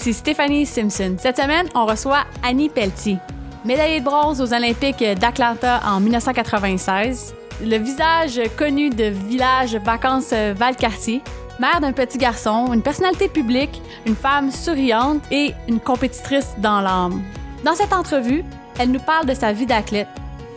ici Stéphanie Simpson. Cette semaine, on reçoit Annie Pelletier, médaillée de bronze aux Olympiques d'Atlanta en 1996, le visage connu de village vacances Valcartier, mère d'un petit garçon, une personnalité publique, une femme souriante et une compétitrice dans l'âme. Dans cette entrevue, elle nous parle de sa vie d'athlète.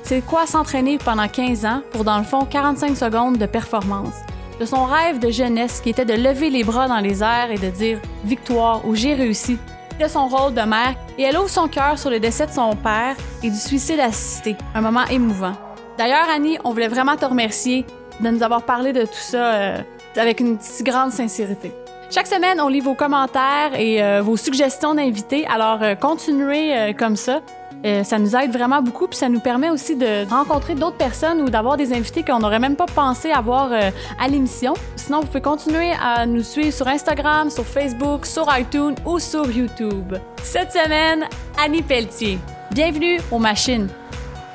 C'est quoi s'entraîner pendant 15 ans pour, dans le fond, 45 secondes de performance de son rêve de jeunesse qui était de lever les bras dans les airs et de dire victoire ou j'ai réussi, de son rôle de mère et elle ouvre son cœur sur le décès de son père et du suicide assisté, un moment émouvant. D'ailleurs, Annie, on voulait vraiment te remercier de nous avoir parlé de tout ça euh, avec une si grande sincérité. Chaque semaine, on lit vos commentaires et euh, vos suggestions d'invités, alors euh, continuez comme ça. Euh, ça nous aide vraiment beaucoup, puis ça nous permet aussi de rencontrer d'autres personnes ou d'avoir des invités qu'on n'aurait même pas pensé avoir euh, à l'émission. Sinon, vous pouvez continuer à nous suivre sur Instagram, sur Facebook, sur iTunes ou sur YouTube. Cette semaine, Annie Pelletier. Bienvenue aux machines.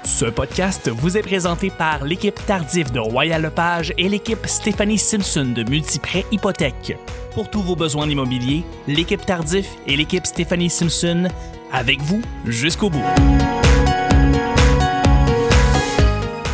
Ce podcast vous est présenté par l'équipe Tardif de Royal Lepage et l'équipe Stéphanie Simpson de Multiprêt Hypothèque. Pour tous vos besoins immobiliers, l'équipe Tardif et l'équipe Stéphanie Simpson avec vous jusqu'au bout.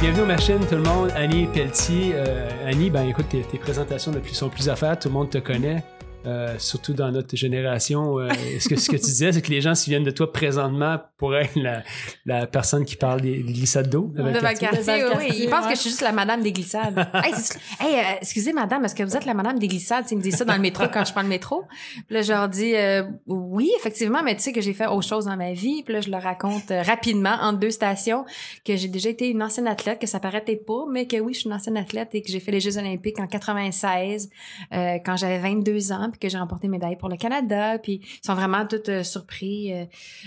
Bienvenue aux machines, tout le monde. Annie Pelletier. Euh, Annie, ben écoute, tes, tes présentations depuis sont plus à faire, tout le monde te connaît. Euh, surtout dans notre génération, euh, ce, que, ce que tu disais, c'est que les gens se souviennent de toi présentement pour être la, la personne qui parle des, des glissades d'eau? De Valcartier, oui. Ils pensent que je suis juste la madame des glissades. hey, hey euh, excusez madame, est-ce que vous êtes la madame des glissades? Ils me disent ça dans le métro quand je prends le métro. Puis là, je leur dis euh, oui, effectivement, mais tu sais que j'ai fait autre chose dans ma vie. Puis là, je leur raconte rapidement, entre deux stations, que j'ai déjà été une ancienne athlète, que ça paraît peut-être pas, mais que oui, je suis une ancienne athlète et que j'ai fait les Jeux olympiques en 96, quand j'avais 22 ans que j'ai remporté une médaille pour le Canada, puis ils sont vraiment tous euh, surpris. Euh.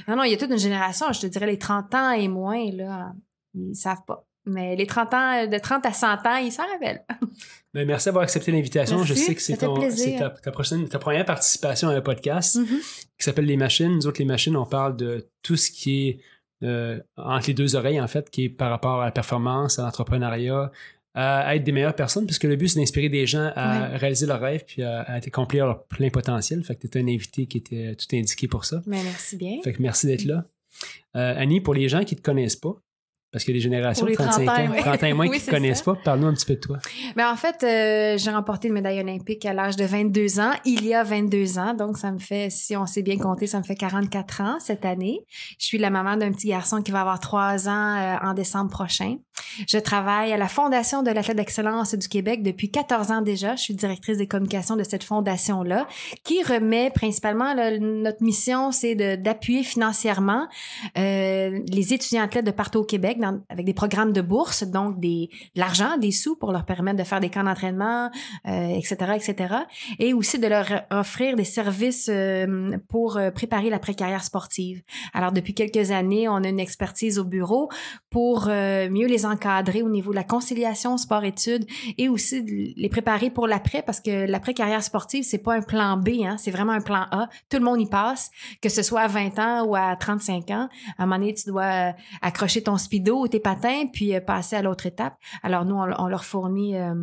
Non, non, il y a toute une génération, je te dirais les 30 ans et moins, là, ils savent pas. Mais les 30 ans, euh, de 30 à 100 ans, ils s'en rappellent. Ben, merci d'avoir accepté l'invitation. Je sais que c'est ta, ta, prochaine, ta première participation à un podcast mm-hmm. qui s'appelle Les Machines. Nous autres, Les Machines, on parle de tout ce qui est entre les deux oreilles, en fait, qui est par rapport à la performance, à l'entrepreneuriat, à être des meilleures personnes, puisque le but, c'est d'inspirer des gens à réaliser leurs rêves puis à, accomplir leur plein potentiel. Fait que tu un invité qui était tout indiqué pour ça. Mais merci bien. Fait que merci d'être là. Euh, Annie, pour les gens qui ne te connaissent pas, parce que les générations de 35 ans, 30 ans et moins qui ne connaissent pas, parle-nous un petit peu de toi. Ben, en fait, euh, j'ai remporté une médaille olympique à l'âge de 22 ans, il y a 22 ans. Donc, ça me fait, si on sait bien compter, ça me fait 44 ans cette année. Je suis la maman d'un petit garçon qui va avoir 3 ans euh, en décembre prochain. Je travaille à la Fondation de l'athlète d'excellence du Québec depuis 14 ans déjà. Je suis directrice des communications de cette fondation-là qui remet principalement, notre mission, c'est d'appuyer financièrement euh, les étudiants athlètes de partout au Québec avec des programmes de bourse, donc des, de l'argent, des sous pour leur permettre de faire des camps d'entraînement, euh, etc., etc. Et aussi de leur offrir des services euh, pour euh, préparer la carrière sportive. Alors, depuis quelques années, on a une expertise au bureau pour mieux les encadrer au niveau de la conciliation sport-études et aussi les préparer pour l'après parce que l'après-carrière sportive, c'est pas un plan B, hein, c'est vraiment un plan A. Tout le monde y passe, que ce soit à 20 ans ou à 35 ans. À un moment donné, tu dois accrocher ton patins, puis euh, passer à l'autre étape. Alors nous, on, leur fournit euh,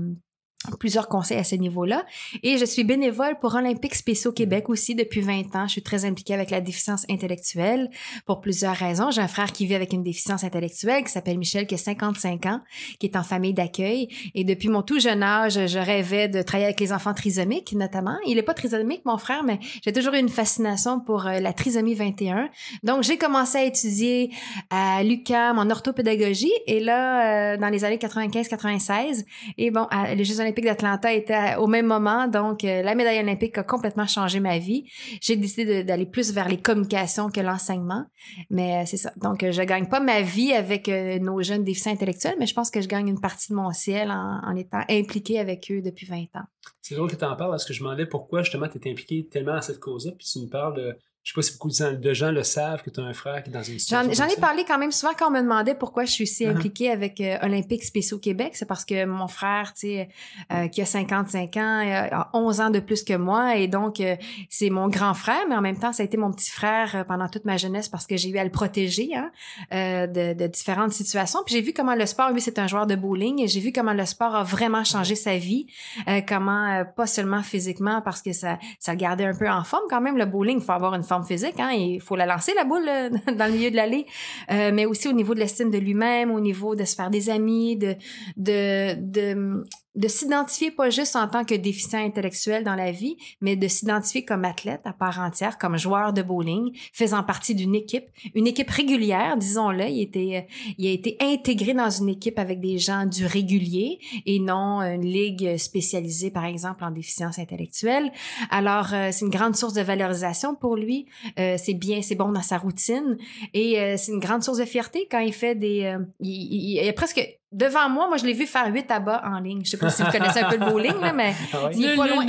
plusieurs conseils à ce niveau-là. Et je suis bénévole pour Olympique Spéciaux Québec aussi depuis 20 ans. Je suis très impliquée avec la déficience intellectuelle pour plusieurs raisons. J'ai un frère qui vit avec une déficience intellectuelle qui s'appelle Michel, qui a 55 ans, qui est en famille d'accueil. Et depuis mon tout jeune âge, je rêvais de travailler avec les enfants trisomiques, notamment. Il est pas trisomique, mon frère, mais j'ai toujours eu une fascination pour euh, la trisomie 21. Donc, j'ai commencé à étudier à l'UQAM en orthopédagogie. Et là, euh, dans les années 95-96, et bon, les Jeux olympiques d'Atlanta était au même moment, donc euh, la médaille olympique a complètement changé ma vie. J'ai décidé d'aller plus vers les communications que l'enseignement, mais euh, c'est ça. Donc euh, je gagne pas ma vie avec nos jeunes déficients intellectuels, mais je pense que je gagne une partie de mon ciel en, étant impliquée avec eux depuis 20 ans. C'est drôle que tu en parles parce que je me demandais pourquoi justement tu étais impliqué tellement à cette cause-là, puis tu me parles de je sais pas si beaucoup de gens le savent que tu as un frère qui est dans une situation. J'en ai parlé quand même souvent quand on me demandait pourquoi je suis si uh-huh. impliquée avec euh, Olympique Spéciaux Québec. C'est parce que mon frère, tu sais, euh, qui a 55 ans, euh, a 11 ans de plus que moi. Et donc, c'est mon grand frère, mais en même temps, ça a été mon petit frère pendant toute ma jeunesse parce que j'ai eu à le protéger hein, de, de, différentes situations. Puis j'ai vu comment le sport, lui, c'est un joueur de bowling. Et j'ai vu comment le sport a vraiment changé sa vie. comment, pas seulement physiquement, parce que ça, ça gardait un peu en forme quand même. Le bowling, il faut avoir une forme physique, hein, il faut la lancer la boule euh, dans le milieu de l'allée, euh, mais aussi au niveau de l'estime de lui-même, au niveau de se faire des amis, de de s'identifier pas juste en tant que déficient intellectuel dans la vie, mais de s'identifier comme athlète à part entière, comme joueur de bowling, faisant partie d'une équipe, une équipe régulière, disons-le. Il, était, il a été intégré dans une équipe avec des gens du régulier et non une ligue spécialisée, par exemple, en déficience intellectuelle. Alors, euh, c'est une grande source de valorisation pour lui. Euh, c'est bien, c'est bon dans sa routine et euh, c'est une grande source de fierté quand il fait des... il, il, il, a presque devant moi, moi, je l'ai vu faire huit tabacs en ligne. Je sais pas si vous connaissez un peu le bowling, là, mais ah il est pas loin.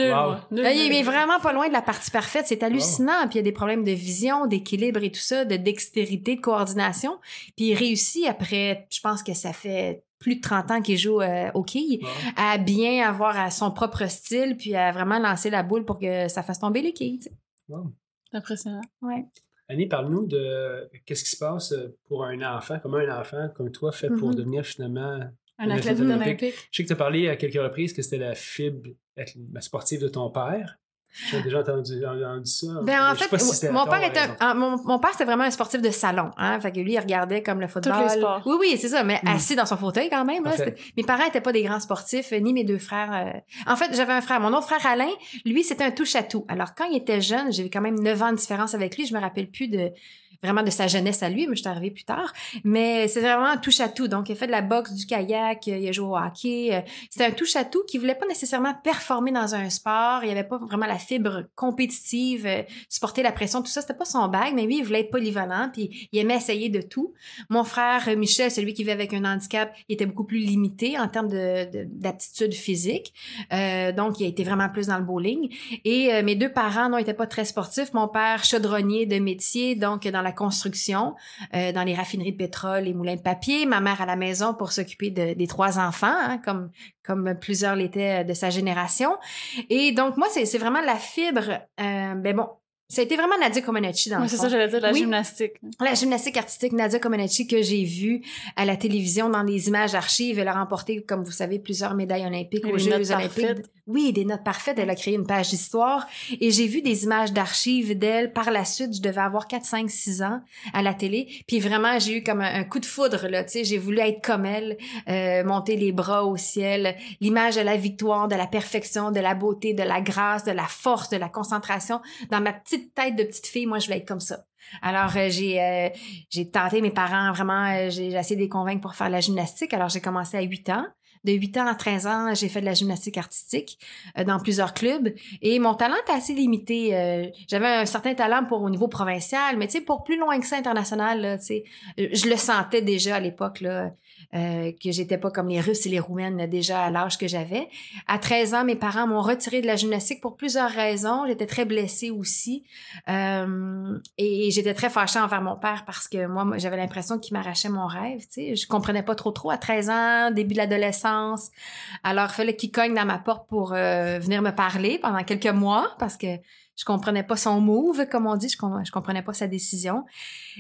il est vraiment pas loin de la partie parfaite. C'est hallucinant. Puis il y a des problèmes de vision, d'équilibre et tout ça, de dextérité, de coordination. Puis il réussit après, je pense que ça fait plus de 30 ans qu'il joue euh, au quilles, à bien avoir son propre style, puis à vraiment lancer la boule pour que ça fasse tomber les quilles. Wow. Impressionnant. Ouais. Annie, parle-nous de qu'est-ce qui se passe pour un enfant, comment un enfant comme toi fait pour mm-hmm. devenir finalement un athlète olympique? Je sais que tu as parlé à quelques reprises que c'était la fibre sportive de ton père. J'ai déjà entendu, ça. Ben, en fait, mon, père était un, mon, père, c'était vraiment un sportif de salon. Hein? Fait que lui, il regardait comme le football. Tous les sports. Oui, oui, c'est ça, mais mm. assis dans son fauteuil quand même. Là, mes parents n'étaient pas des grands sportifs, ni mes deux frères. Euh. En fait, j'avais un frère. Mon autre frère, Alain, lui, c'était un touche-à-tout. Alors, quand il était jeune, j'avais quand même 9 ans de différence avec lui. Je me rappelle plus de vraiment de sa jeunesse à lui, mais je suis arrivée plus tard. Mais c'est vraiment un touche à tout. Donc, il a fait de la boxe, du kayak, il a joué au hockey. Euh, c'était un touche à tout qui voulait pas nécessairement performer dans un sport. Il avait pas vraiment la fibre compétitive, euh, supporter la pression, tout ça. C'était pas son bag, mais lui, il voulait être polyvalent, puis il aimait essayer de tout. Mon frère euh, Michel, celui qui vit avec un handicap, il était beaucoup plus limité en termes d'aptitude de, physique. donc, il a été vraiment plus dans le bowling. Et mes deux parents n'étaient pas très sportifs. Mon père, chaudronnier de métier, donc dans la construction, euh, dans les raffineries de pétrole, les moulins de papier. Ma mère à la maison pour s'occuper des trois enfants, hein, comme comme plusieurs l'étaient de sa génération. Et donc moi, c'est vraiment la fibre. Euh, ben bon, ça a été vraiment Nadia Comaneci dans oui, c'est ça, j'allais dire, la gymnastique. La gymnastique artistique Nadia Comaneci que j'ai vue à la télévision dans les images archives. Elle a remporté, comme vous savez, plusieurs médailles olympiques aux Jeux olympiques. Oui, des notes parfaites. Elle a créé une page d'histoire. Et j'ai vu des images d'archives d'elle. Par la suite, je devais avoir 4, 5, 6 ans à la télé. Puis vraiment, j'ai eu comme un, coup de foudre, là. Tu sais, j'ai voulu être comme elle, euh, monter les bras au ciel. L'image de la victoire, de la perfection, de la beauté, de la grâce, de la force, de la concentration. Dans ma petite tête de petite fille, moi, je voulais être comme ça. Alors, euh, j'ai euh, j'ai tenté mes parents, vraiment, euh, j'ai essayé de les convaincre pour faire la gymnastique. Alors, j'ai commencé à 8 ans. De 8 ans à 13 ans, j'ai fait de la gymnastique artistique dans plusieurs clubs. Et mon talent était assez limité. J'avais un certain talent pour au niveau provincial, mais tu sais, pour plus loin que ça, international, tu sais, je le sentais déjà à l'époque, là. Euh, que j'étais pas comme les Russes et les Roumaines déjà à l'âge que j'avais. À 13 ans, mes parents m'ont retiré de la gymnastique pour plusieurs raisons. J'étais très blessée aussi. Euh, et, j'étais très fâchée envers mon père parce que moi, j'avais l'impression qu'il m'arrachait mon rêve. Tu sais. Je comprenais pas trop trop à 13 ans, début de l'adolescence. Alors, il fallait qu'il cogne dans ma porte pour euh, venir me parler pendant quelques mois parce que je comprenais pas son move, comme on dit. Je, je comprenais pas sa décision.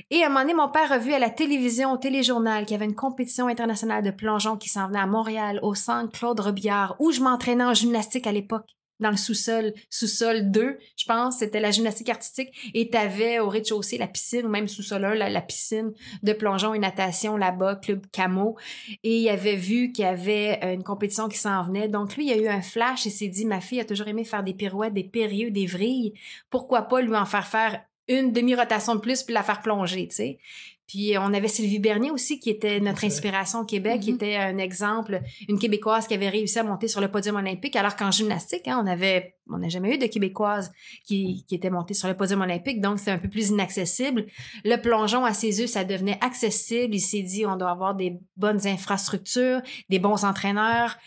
Et à un moment donné, mon père a vu à la télévision, au téléjournal, qu'il y avait une compétition internationale de plongeon qui s'en venait à Montréal, au centre Claude Robillard, où je m'entraînais en gymnastique à l'époque dans le sous-sol, sous-sol 2, je pense, c'était la gymnastique artistique, et t'avais au rez-de-chaussée la piscine, ou même sous-sol 1, la, piscine de plongeon et natation là-bas, club camo, et il avait vu qu'il y avait euh, une compétition qui s'en venait, donc lui, il a eu un flash et s'est dit, ma fille a toujours aimé faire des pirouettes, des périlleux, des vrilles, pourquoi pas lui en faire faire une demi-rotation de plus puis la faire plonger, tu sais? Puis on avait Sylvie Bernier aussi, qui était notre inspiration au Québec, qui mm-hmm. était un exemple, une Québécoise qui avait réussi à monter sur le podium olympique, alors qu'en gymnastique, hein, on avait, on n'a jamais eu de Québécoise qui, qui était montée sur le podium olympique, donc c'est un peu plus inaccessible. Le plongeon, à ses yeux, ça devenait accessible. Il s'est dit, on doit avoir des bonnes infrastructures, des bons entraîneurs.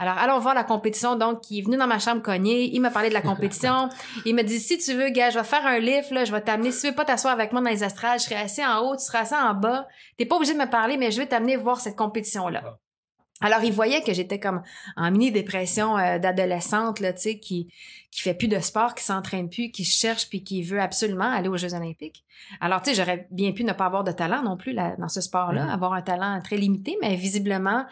Alors, allons voir la compétition. Donc, il est venu dans ma chambre cogner. Il m'a parlé de la compétition. il m'a dit, si tu veux, gars, je vais faire un lift, là, je vais t'amener. Si tu veux pas t'asseoir avec moi dans les astrales, je serai assis en haut, tu seras assis en bas. T'es pas obligé de me parler, mais je vais t'amener voir cette compétition-là. Ah. Alors, il voyait que j'étais comme en mini-dépression euh, d'adolescente, là, tu sais, qui, qui fait plus de sport, qui s'entraîne plus, qui cherche puis qui veut absolument aller aux Jeux olympiques. Alors, tu sais, j'aurais bien pu ne pas avoir de talent non plus là, dans ce sport-là, mm-hmm. avoir un talent très limité, mais visiblement,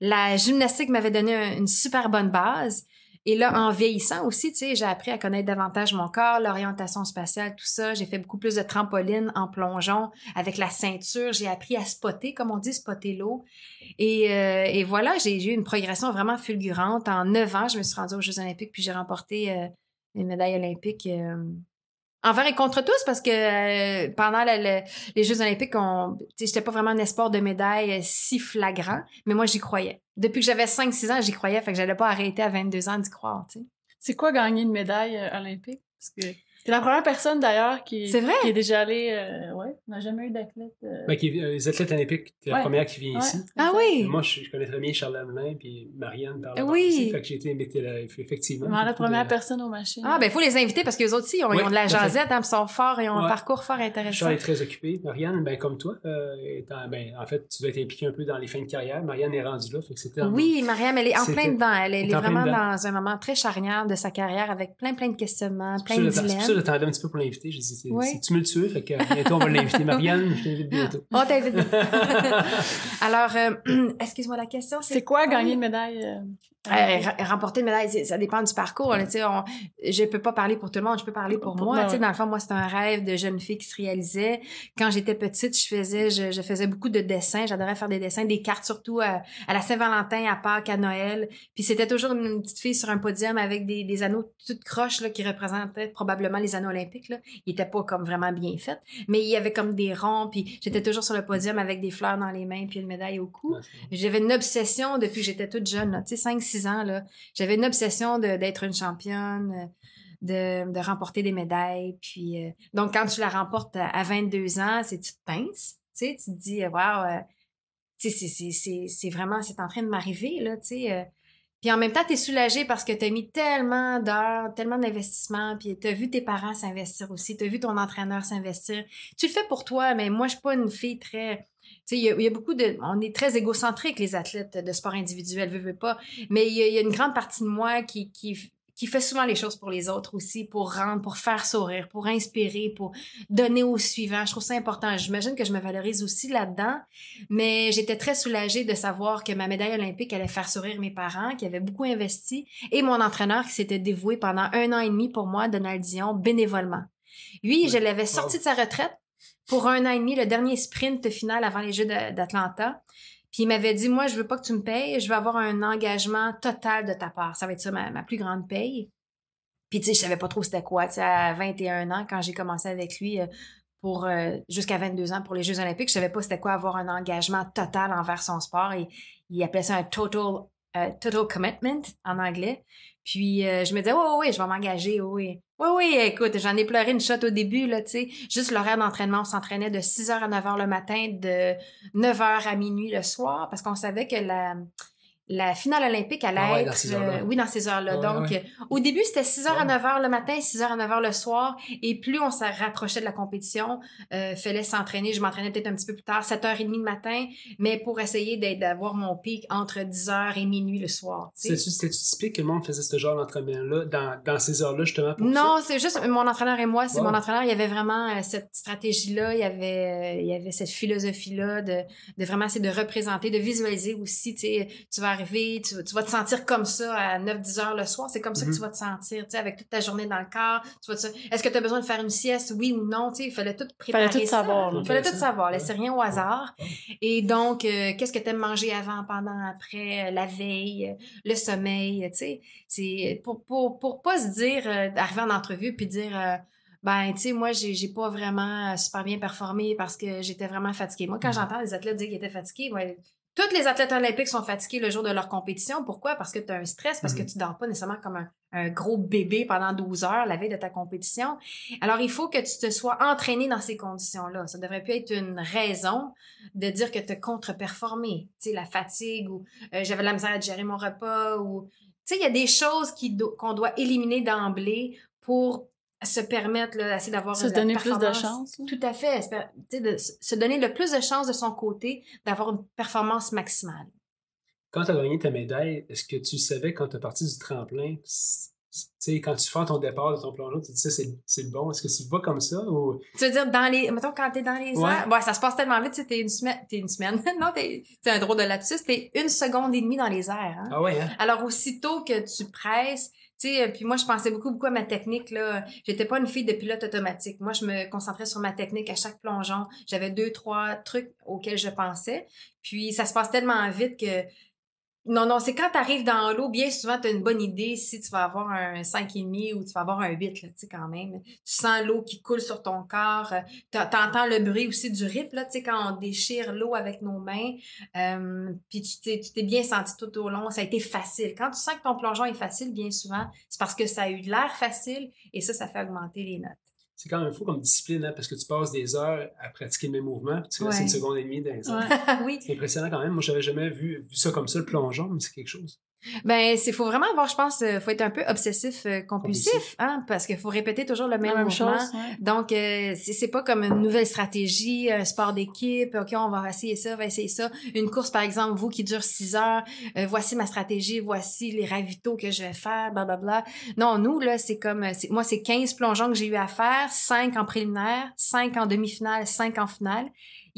la gymnastique m'avait donné une super bonne base. Et là, en vieillissant aussi, tu sais, j'ai appris à connaître davantage mon corps, l'orientation spatiale, tout ça. J'ai fait beaucoup plus de trampoline en plongeon avec la ceinture. J'ai appris à spotter, comme on dit, spotter l'eau. Et, euh, voilà, j'ai eu une progression vraiment fulgurante. En neuf ans, je me suis rendue aux Jeux olympiques, puis j'ai remporté euh, une médaille olympique euh, envers et contre tous parce que euh, pendant les Jeux olympiques, j'étais pas vraiment un espoir de médaille euh, si flagrant, mais moi, j'y croyais. Depuis que j'avais 5-6 ans, j'y croyais, fait que j'allais pas arrêter à 22 ans d'y croire, C'est quoi gagner une médaille euh, olympique? C'est la première personne d'ailleurs qui, c'est vrai? qui est déjà allée. Euh, ouais, on n'a jamais eu d'athlète. Euh... Ben, qui, euh, les athlètes olympiques, c'est la première qui vient ici. Ah oui! Moi, je, connais très bien Charles Lamelin puis Marianne par. Oui! fait que j'ai été invité là, effectivement. la première personne aux machines. Ah, ben il faut les inviter parce qu'eux autres aussi, ils ont, de la jasette, hein, ils sont forts et ont un parcours fort intéressant. Charles est très occupé. Marianne, ben, comme toi, euh, ben, en fait, tu dois être impliqué un peu dans les fins de carrière. Marianne est rendue là, fait que c'était. Oui, Marianne, elle est en plein dedans. Elle, est vraiment dans un moment très charnière de sa carrière avec plein, plein de questionnements, plein de dilemmes. J'attendais un petit peu pour l'inviter j'ai dit, c'est tumultueux, fait que bientôt on va l'inviter. Marianne, je t'invite bientôt. On t'invite. Alors, euh, excuse-moi la question. C'est quoi gagner une médaille? Euh, euh, remporter une médaille, ça dépend du parcours. Là, on, je peux pas parler pour tout le monde, je peux parler pour moi. Ben dans le fond, moi, c'est un rêve de jeune fille qui se réalisait. Quand j'étais petite, je faisais, je, faisais beaucoup de dessins. J'adorais faire des dessins, des cartes surtout à, la Saint-Valentin, à Pâques, à Noël. Puis c'était toujours une petite fille sur un podium avec des, des anneaux toutes croches là, qui représentaient probablement les anneaux olympiques. Là. Ils étaient pas comme vraiment bien faits, mais il y avait comme des ronds. Puis j'étais toujours sur le podium avec des fleurs dans les mains puis une médaille au cou. J'avais une obsession depuis que j'étais toute jeune, tu sais, 5 6 ans. J'avais une obsession d'être une championne, de, remporter des médailles. Puis, euh, donc, quand tu la remportes à, 22 ans, c'est tu te pinces, tu te dis, waouh, euh, c'est vraiment, c'est en train de m'arriver, là. Euh. puis en même temps, tu es soulagé parce que tu as mis tellement d'heures, tellement d'investissements, puis tu as vu tes parents s'investir aussi, tu as vu ton entraîneur s'investir. Tu le fais pour toi, mais moi, je suis pas une fille très il y, a beaucoup de. On est très égocentrique, les athlètes de sport individuel, veux, veux pas. Mais il y, a une grande partie de moi qui, qui, qui fait souvent les choses pour les autres aussi, pour rendre, pour faire sourire, pour inspirer, pour donner au suivant. Je trouve ça important. J'imagine que je me valorise aussi là-dedans, mais j'étais très soulagée de savoir que ma médaille olympique allait faire sourire mes parents, qui avaient beaucoup investi, et mon entraîneur qui s'était dévoué pendant un an et demi pour moi, Donald Dion, bénévolement. Lui, je l'avais sorti de sa retraite pour un an et demi, le dernier sprint final avant les Jeux d'Atlanta. Puis il m'avait dit, moi, je veux pas que tu me payes, je veux avoir un engagement total de ta part. Ça va être ça, ma, plus grande paye. Puis tu sais, je savais pas trop c'était quoi. Tu sais, à 21 ans, quand j'ai commencé avec lui, euh, pour euh, jusqu'à 22 ans pour les Jeux olympiques, je savais pas c'était quoi avoir un engagement total envers son sport. Il appelait ça un total, euh, total commitment en anglais. Puis je me disais, oui, oui, je vais m'engager, oui. Oui, oui, écoute, j'en ai pleuré une shot au début, là, tu sais. Juste l'horaire d'entraînement, on s'entraînait de 6h à 9h le matin, de 9h à minuit le soir, parce qu'on savait que la, la finale olympique allait ah être. Euh, oui, dans ces heures-là. Donc, euh, au début, c'était 6 h à 9 h le matin, 6 h à 9 h le soir. Et plus on se rapprochait de la compétition, euh, fallait s'entraîner. Je m'entraînais peut-être un petit peu plus tard, 7h30 le matin, mais pour essayer d'avoir mon pic entre 10 h et minuit le soir. C'était-tu typique que le monde faisait ce genre d'entraînement-là dans, dans, ces heures-là, justement? Pour non, c'est juste mon entraîneur et moi. C'est mon entraîneur. Il y avait vraiment euh, cette stratégie-là. Il y avait, il y avait cette philosophie-là de, de vraiment essayer de représenter, de visualiser aussi. Tu vas arriver, tu, vas te sentir comme ça à 9-10 heures le soir. C'est comme ça que tu mm-hmm. vas te sentir, tu sais, avec toute ta journée dans le corps. Tu vas Est-ce que tu as besoin de faire une sieste, oui ou non? Tu sais, il fallait tout préparer. Il fallait tout savoir. Il fallait tout savoir. Laissez rien au hasard. Et donc, euh, qu'est-ce que tu aimes manger avant, pendant, après, euh, la veille, euh, le sommeil, tu sais? C'est pour, pour, pour pas se dire, arriver en entrevue puis dire, ben, tu sais, moi, j'ai, pas vraiment super bien performé parce que j'étais vraiment fatiguée. Moi, quand mm-hmm. j'entends les athlètes dire qu'ils étaient fatigués, moi, toutes les athlètes olympiques sont fatigués le jour de leur compétition. Pourquoi? Parce que tu as un stress, parce que mm-hmm. tu dors pas nécessairement comme un, un gros bébé pendant 12 heures la veille de ta compétition. Alors, il faut que tu te sois entraîné dans ces conditions-là. Ça devrait plus être une raison de dire que tu as contre-performé. Tu sais, la fatigue ou euh, j'avais la misère à gérer mon repas ou... Tu sais, il y a des choses qu'on doit éliminer d'emblée pour se permettre d'essayer d'avoir se donner plus de chance. Tout à fait. De se donner le plus de chance de son côté d'avoir une performance maximale. Quand tu as gagné ta médaille, est-ce que tu savais quand tu es parti du tremplin, sais, quand tu fais ton départ de ton plongeon, tu te dis ça, c'est le bon. Est-ce que tu vas comme ça ou? Tu veux dire, dans les. Mettons, quand t'es dans les airs? Ouais, ça se passe tellement vite, tu une semaine. T'es une semaine. non, t'es un drôle de lapsus. T'es une seconde et demie dans les airs. Hein? Ah ouais, hein? Alors, aussitôt que tu presses, sais, puis moi, je pensais beaucoup, beaucoup à ma technique, là. J'étais pas une fille de pilote automatique. Moi, je me concentrais sur ma technique à chaque plongeon. J'avais deux, trois trucs auxquels je pensais. Puis, ça se passe tellement vite que non, non, c'est quand tu arrives dans l'eau, bien souvent, tu as une bonne idée si tu vas avoir un 5,5 ou tu vas avoir un 8, là, tu sais, quand même. Tu sens l'eau qui coule sur ton corps. Euh, tu entends le bruit aussi du rip, là, tu sais, quand on déchire l'eau avec nos mains. Euh, puis tu t'es bien senti tout au long. Ça a été facile. Quand tu sens que ton plongeon est facile, bien souvent, c'est parce que ça a eu de l'air facile et ça, ça fait augmenter les notes c'est quand même fou comme discipline, hein, parce que tu passes des heures à pratiquer le même mouvement, puis tu restes une seconde et demie dans les oui. C'est impressionnant quand même. Moi, j'avais jamais vu, vu ça comme ça, le plongeon, mais c'est quelque chose. Ben, c'est faut vraiment avoir, je pense, euh, faut être un peu obsessif euh, compulsif, hein, parce qu'il faut répéter toujours le même, mouvement. Chose, Donc, euh, c'est pas comme une nouvelle stratégie, un sport d'équipe. Ok, on va essayer ça, on va essayer ça. Une course, par exemple, vous qui dure six heures, voici ma stratégie, voici les ravitaux que je vais faire, bla bla bla. Non, nous là, c'est comme, moi, c'est 15 plongeons que j'ai eu à faire, 5 en préliminaire, 5 en demi-finale, 5 en finale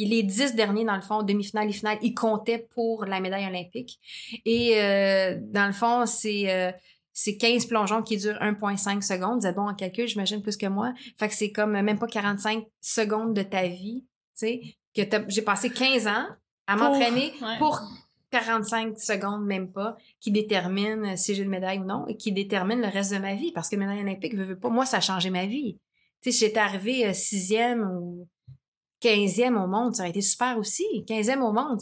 les dix derniers, dans le fond, demi-finale et finale, ils comptaient pour la médaille olympique. Et euh, dans le fond, c'est euh, c'est 15 plongeons qui durent 1,5 secondes. Vous bon en calcul, j'imagine, plus que moi. Fait que c'est comme même pas 45 secondes de ta vie, tu sais, que j'ai passé 15 ans à m'entraîner pour 45 secondes, même pas, qui détermine si j'ai une médaille ou non, et qui détermine le reste de ma vie. Parce que médaille olympique, veut, pas, moi, ça a changé ma vie. Tu sais, j'étais arrivée euh, sixième ou 15e au monde, ça aurait été super aussi. 15e au monde,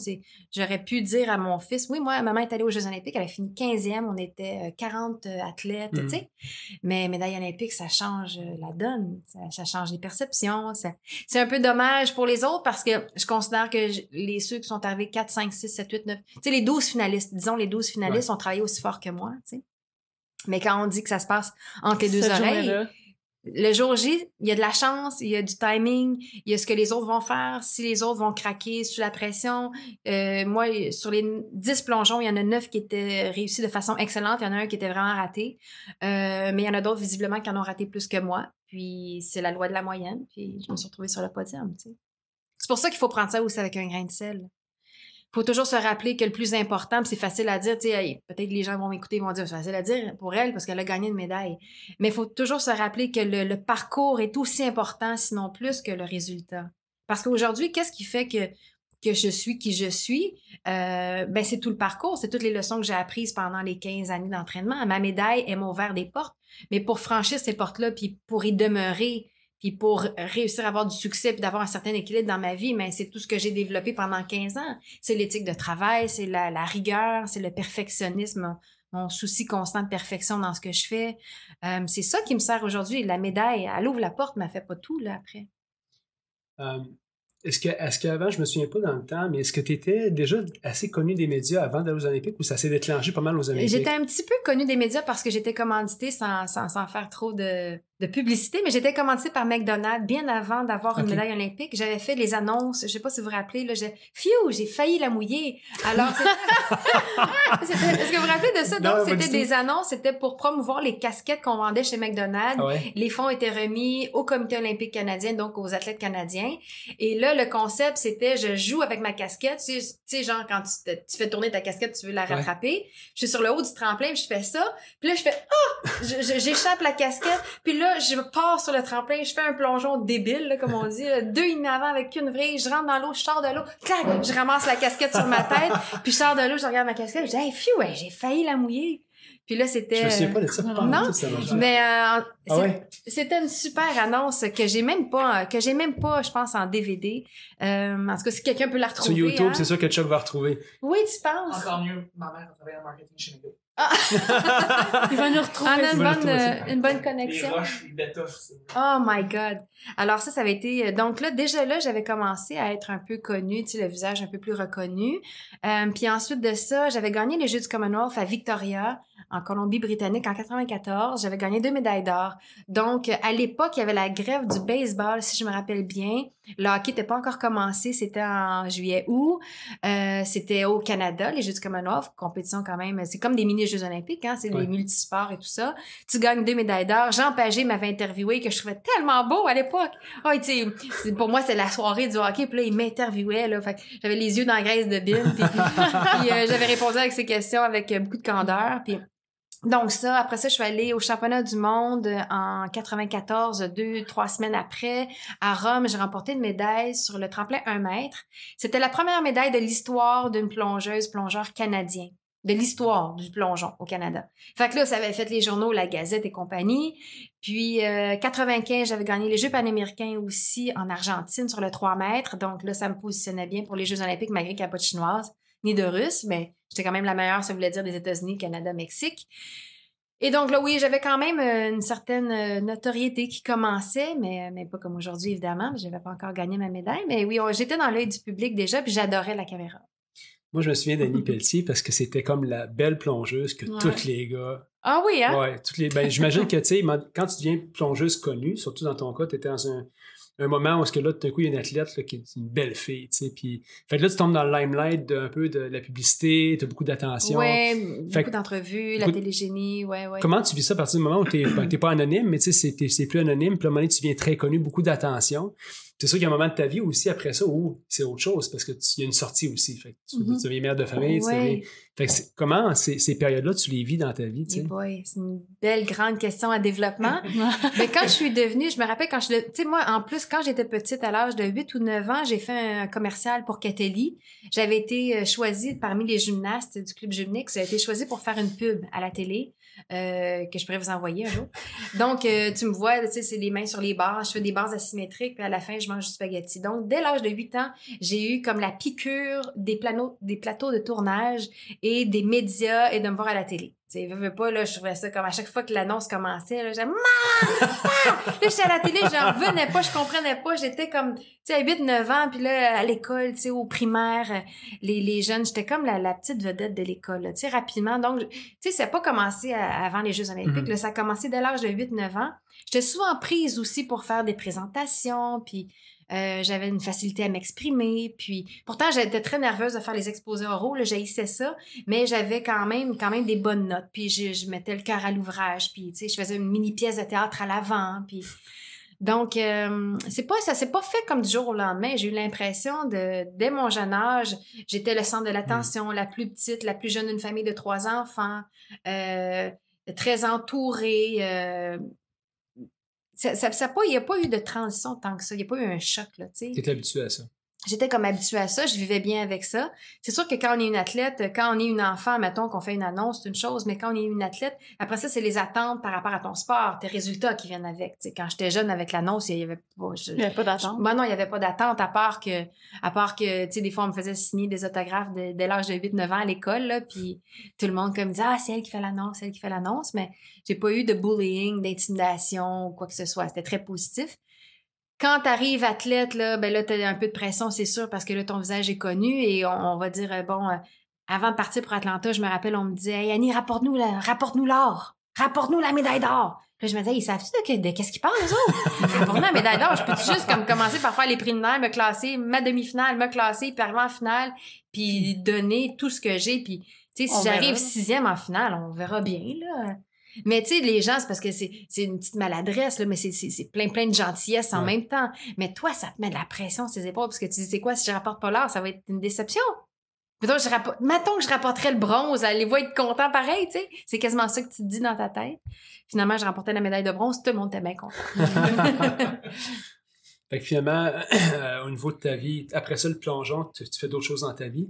j'aurais pu dire à mon fils, oui, moi, maman est allée aux Jeux olympiques, elle a fini 15e, on était 40 euh, euh, athlètes, tu mm. sais. Mais médaille olympique, ça change euh, la donne, ça, change les perceptions. C'est un peu dommage pour les autres parce que je considère que les ceux qui sont arrivés 4, 5, 6, 7, 8, 9, tu sais, les 12 finalistes, disons, les 12 finalistes ont travaillé aussi fort que moi, tu sais. Mais quand on dit que ça se passe entre les deux oreilles, le jour J, il y a de la chance, il y a du timing, il y a ce que les autres vont faire, si les autres vont craquer sous la pression. Euh, moi, sur les 10 plongeons, il y en a 9 qui étaient réussis de façon excellente, il y en a un qui était vraiment raté. Euh, mais il y en a d'autres, visiblement, qui en ont raté plus que moi. Puis c'est la loi de la moyenne, puis je me suis retrouvée sur le podium, C'est pour ça qu'il faut prendre ça aussi avec un grain de sel faut toujours se rappeler que le plus important, c'est facile à dire, tu peut-être les gens vont m'écouter, vont dire, c'est facile à dire pour elle parce qu'elle a gagné une médaille. Mais il faut toujours se rappeler que le, parcours est aussi important, sinon plus que le résultat. Parce qu'aujourd'hui, qu'est-ce qui fait que que je suis qui je suis, euh, ben c'est tout le parcours, c'est toutes les leçons que j'ai apprises pendant les 15 années d'entraînement. Ma médaille, elle m'a ouvert des portes, mais pour franchir ces portes-là, puis pour y demeurer, puis pour réussir à avoir du succès puis d'avoir un certain équilibre dans ma vie, mais c'est tout ce que j'ai développé pendant 15 ans. C'est l'éthique de travail, c'est la, rigueur, c'est le perfectionnisme, mon souci constant de perfection dans ce que je fais. Euh, c'est ça qui me sert aujourd'hui. La médaille, elle ouvre la porte, mais elle fait pas tout là après. Euh, est-ce que est-ce qu'avant, je me souviens pas dans le temps, mais est-ce que tu étais déjà assez connu des médias avant d'aller aux Olympiques ou ça s'est déclenché pas mal aux Olympiques? J'étais un petit peu connu des médias parce que j'étais commanditée sans, sans, sans faire trop de, de publicité, mais j'étais commanditée par McDonald's bien avant d'avoir une médaille olympique. J'avais fait les annonces, je sais pas si vous vous rappelez, là, j'ai, fiou, j'ai failli la mouiller. Alors, est-ce que vous vous rappelez de ça? Donc, c'était des annonces, c'était pour promouvoir les casquettes qu'on vendait chez McDonald's. Ah les fonds étaient remis au comité olympique canadien, donc aux athlètes canadiens. Et là, le concept, c'était, je joue avec ma casquette. Tu sais, genre, quand tu, tu, fais tourner ta casquette, tu veux la rattraper. Je suis sur le haut du tremplin, je fais ça. Puis là, je fais, ah! J'échappe la casquette. Puis là, je pars sur le tremplin, je fais un plongeon débile, comme on dit, deux in avant avec une vraie, je rentre dans l'eau, je sors de l'eau, clac, je ramasse la casquette sur ma tête, puis je sors de l'eau, je regarde ma casquette, je dis, hey, fiou, j'ai failli la mouiller. Puis là, c'était. Je me souviens pas de ça. Non, mais euh, ah c'était une super annonce que j'ai même pas, que j'ai même pas, je pense, en DVD. Euh, en tout cas, si quelqu'un peut la retrouver. Sur YouTube, hein. c'est sûr que Chuck va retrouver. Oui, tu penses? Encore mieux, ma mère a travaillé en marketing chez McDo. Ah. Il va nous retrouver. On a une bonne, euh, une bonne connexion. Les roches, les Oh my God. Alors ça, ça avait été... Euh, donc là, déjà là, j'avais commencé à être un peu connue, tu sais, le visage un peu plus reconnu. Euh, puis ensuite de ça, j'avais gagné les Jeux du Commonwealth à Victoria, en Colombie-Britannique, en 94. J'avais gagné deux médailles d'or. Donc, à l'époque, il y avait la grève du baseball, si je me rappelle bien. Le hockey n'était pas encore commencé, c'était en juillet-août. Euh, c'était au Canada, les Jeux du Commonwealth, compétition quand même. C'est comme des mini-Jeux olympiques, hein, c'est des multisports et tout ça. Tu gagnes deux médailles d'or. Jean Pagé m'avait interviewé, que je trouvais tellement beau à l'époque. Oh, pour moi, c'est la soirée du hockey, puis là, il m'interviewait, là. Fait j'avais les yeux dans la graisse de Bill, puis, euh, j'avais répondu avec ses questions avec beaucoup de candeur, puis donc ça, après ça, je suis allée au championnat du monde en 94, deux, trois semaines après. À Rome, j'ai remporté une médaille sur le tremplin 1 mètre. C'était la première médaille de l'histoire d'une plongeuse, plongeur canadien. De l'histoire du plongeon au Canada. Fait que là, ça avait fait les journaux, la Gazette et compagnie. Puis, euh, 95, j'avais gagné les Jeux panaméricains aussi en Argentine sur le 3 mètres. Donc là, ça me positionnait bien pour les Jeux olympiques, malgré qu'il n'y a pas de chinoise ni de russe, mais J'étais quand même la meilleure, ça voulait dire des États-Unis, Canada, Mexique. Et donc là, oui, j'avais quand même euh, une certaine euh, notoriété qui commençait, mais, mais pas comme aujourd'hui, évidemment. Je n'avais pas encore gagné ma médaille. Mais oui, j'étais dans l'œil du public déjà, puis j'adorais la caméra. Moi, je me souviens d'Annie Pelletier parce que c'était comme la belle plongeuse que tous les gars. Ah oui, hein? Ouais, toutes les. Ben, j'imagine que, tu sais, quand tu deviens plongeuse connue, surtout dans ton cas, tu étais dans un, un moment où ce que là, tout d'un coup, il y a une athlète là, qui est une belle fille, tu sais, puis fait là, tu tombes dans le limelight d'un peu de la publicité, tu as beaucoup d'attention. Ouais, beaucoup d'entrevues, la télégénie, ouais, ouais. Comment tu vis ça à partir du moment où tu n'es ben, pas anonyme, mais tu sais, c'est plus anonyme, puis à un moment donné, tu viens très connu, beaucoup d'attention c'est sûr qu'il y a un moment de ta vie aussi après ça où c'est autre chose parce que y a une sortie aussi. Fait tu, mm-hmm. deviens mère de famille. Fait comment ces, périodes-là, tu les vis dans ta vie? c'est une belle grande question à développement. Mais quand je suis devenue, je me rappelle quand je... Tu sais, moi, en plus, quand j'étais petite, à l'âge de 8 ou 9 ans, j'ai fait un commercial pour Catelli. J'avais été euh, choisie parmi les gymnastes du club gymnique. J'ai été choisie pour faire une pub à la télé. Euh, que je pourrais vous envoyer un jour. Donc, euh, tu me vois, tu sais, c'est les mains sur les barres. Je fais des barres asymétriques, puis à la fin, je mange du spaghetti. Donc, dès l'âge de 8 ans, j'ai eu comme la piqûre des, des plateaux de tournage et des médias et de me voir à la télé. Tu sais, veux, pas, là, je trouvais ça comme à chaque fois que l'annonce commençait, là, j'aime Là, j'étais à la télé, j'en revenais pas, je comprenais pas. J'étais comme, tu sais, à 8, 9 ans, puis là, à l'école, tu sais, au primaire, les, les jeunes, j'étais comme la, la petite vedette de l'école, tu sais, rapidement. Donc, tu sais, ça n'a pas commencé avant les Jeux olympiques, mm-hmm. là, ça a commencé dès l'âge de 8, 9 ans. J'étais souvent prise aussi pour faire des présentations, puis euh, j'avais une facilité à m'exprimer. Puis pourtant, j'étais très nerveuse de faire les exposés oraux. Là, j'haïssais ça, mais j'avais quand même, quand même des bonnes notes. Puis je, je mettais le cœur à l'ouvrage. Puis tu sais, je faisais une mini pièce de théâtre à l'avant. Puis donc, euh, c'est pas ça s'est pas fait comme du jour au lendemain. J'ai eu l'impression de, dès mon jeune âge, j'étais le centre de l'attention, la plus petite, la plus jeune d'une famille de trois enfants, euh, très entourée. Euh, ça, ça, pas, il n'y a pas eu de transition tant que ça. Il n'y a pas eu un choc, là, tu sais. Tu habitué à ça j'étais comme habituée à ça, je vivais bien avec ça. C'est sûr que quand on est une athlète, quand on est une enfant, mettons qu'on fait une annonce, c'est une chose, mais quand on est une athlète, après ça, c'est les attentes par rapport à ton sport, tes résultats qui viennent avec. quand j'étais jeune avec l'annonce, il y avait pas, il y avait pas d'attente. Ben non, il y avait pas d'attente à part que, à part que, tu sais, des fois, on me faisait signer des autographes dès l'âge de 8-9 ans à l'école, là, puis tout le monde comme disait, ah, c'est elle qui fait l'annonce, c'est elle qui fait l'annonce, mais j'ai pas eu de bullying, d'intimidation ou quoi que ce soit. C'était très positif. Quand tu arrives athlète, là, ben là, tu as un peu de pression, c'est sûr, parce que là, ton visage est connu et on, va dire, euh, bon, euh, avant de partir pour Atlanta, je me rappelle, on me disait, hey Annie, rapporte-nous rapporte-nous l'or, rapporte-nous la médaille d'or. Puis je me disais, ils savent-tu de, qu'est-ce qu'ils parlent, eux autres? rapporte-nous la médaille d'or. Je peux juste comme commencer par faire les préliminaires, me classer, ma demi-finale, me classer, puis arriver en finale, puis donner tout ce que j'ai. Puis, tu sais, si j'arrive sixième en finale, on verra bien, là. Mais tu sais, les gens, c'est parce que c'est, une petite maladresse, là, mais c'est, plein, plein de gentillesse en même temps. Mais toi, ça te met de la pression sur ses épaules parce que tu dis, c'est quoi, si je rapporte pas l'or, ça va être une déception. Mettons, je rapporte, mettons que je rapporterais le bronze, les vont être contents pareil, tu sais. C'est quasiment ça que tu te dis dans ta tête. Finalement, je remportais la médaille de bronze, tout le monde était bien content. fait que finalement, euh, au niveau de ta vie, après ça, le plongeon, tu, fais d'autres choses dans ta vie.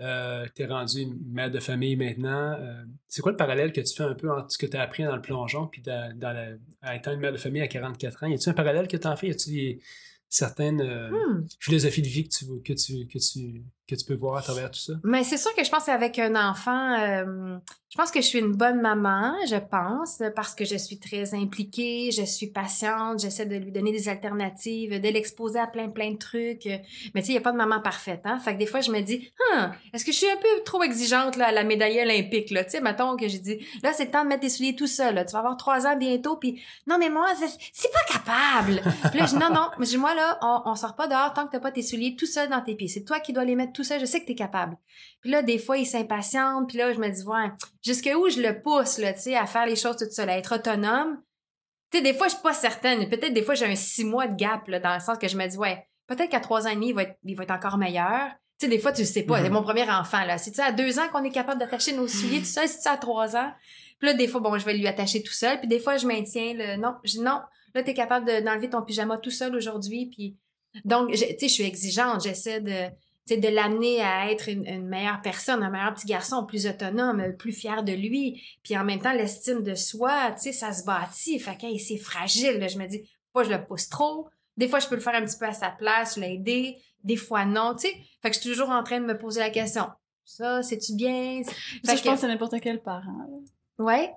Euh, tu es rendu mère de famille maintenant. Euh, c'est quoi le parallèle que tu fais un peu entre ce que tu as appris dans le plongeon puis dans, à étant une mère de famille à 44 ans? Y a-t-il un parallèle que tu en fais? Y a-t-il certaines euh, hmm. philosophies de vie que tu, que, tu, que, tu, que tu peux voir à travers tout ça? Mais c'est sûr que je pense qu'avec un enfant, euh, je pense que je suis une bonne maman, je pense, parce que je suis très impliquée, je suis patiente, j'essaie de lui donner des alternatives, de l'exposer à plein, plein de trucs. Mais tu sais, il n'y a pas de maman parfaite, hein? Fait que des fois, je me dis, hein, est-ce que je suis un peu trop exigeante là, à la médaille olympique, là? Tu sais, mettons que j'ai dit, là, c'est le temps de mettre tes souliers tout seul, là. Tu vas avoir trois ans bientôt, puis non, mais moi, c'est pas capable. puis là, je dis, non, non, moi, là, on, on sort pas dehors tant que t'as pas tes souliers tout seul dans tes pieds. C'est toi qui dois les mettre tout seul. Je sais que tu es capable. Puis là, des fois, il s'impatiente. Puis là, je me dis, ouais, jusqu'où je le pousse, là, tu sais, à faire les choses tout seul, à être autonome? Tu sais, des fois, je suis pas certaine. Peut-être des fois, j'ai un six mois de gap, là, dans le sens que je me dis, ouais, peut-être qu'à trois ans et demi, il va être, il va être encore meilleur. Tu sais, des fois, tu sais pas. C'est mm-hmm. mon premier enfant, là. C'est-tu à deux ans qu'on est capable d'attacher nos souliers tout seul? C'est-tu à trois ans? Puis là, des fois, bon, je vais lui attacher tout seul. Puis des fois, je maintiens le non. Je dis non, là, tu es capable d'enlever ton pyjama tout seul aujourd'hui. Puis donc, tu sais, je suis exigeante. J'essaie de de l'amener à être une, meilleure personne, un meilleur petit garçon, plus autonome, plus fier de lui. Puis en même temps, l'estime de soi, tu sais, ça se bâtit. Fait que c'est fragile. Je me dis, pas je le pousse trop. Des fois, je peux le faire un petit peu à sa place, l'aider. Des fois, non, tu sais. Fait que je suis toujours en train de me poser la question. Ça, c'est-tu bien? Ça, je pense à n'importe quel parent. Ouais.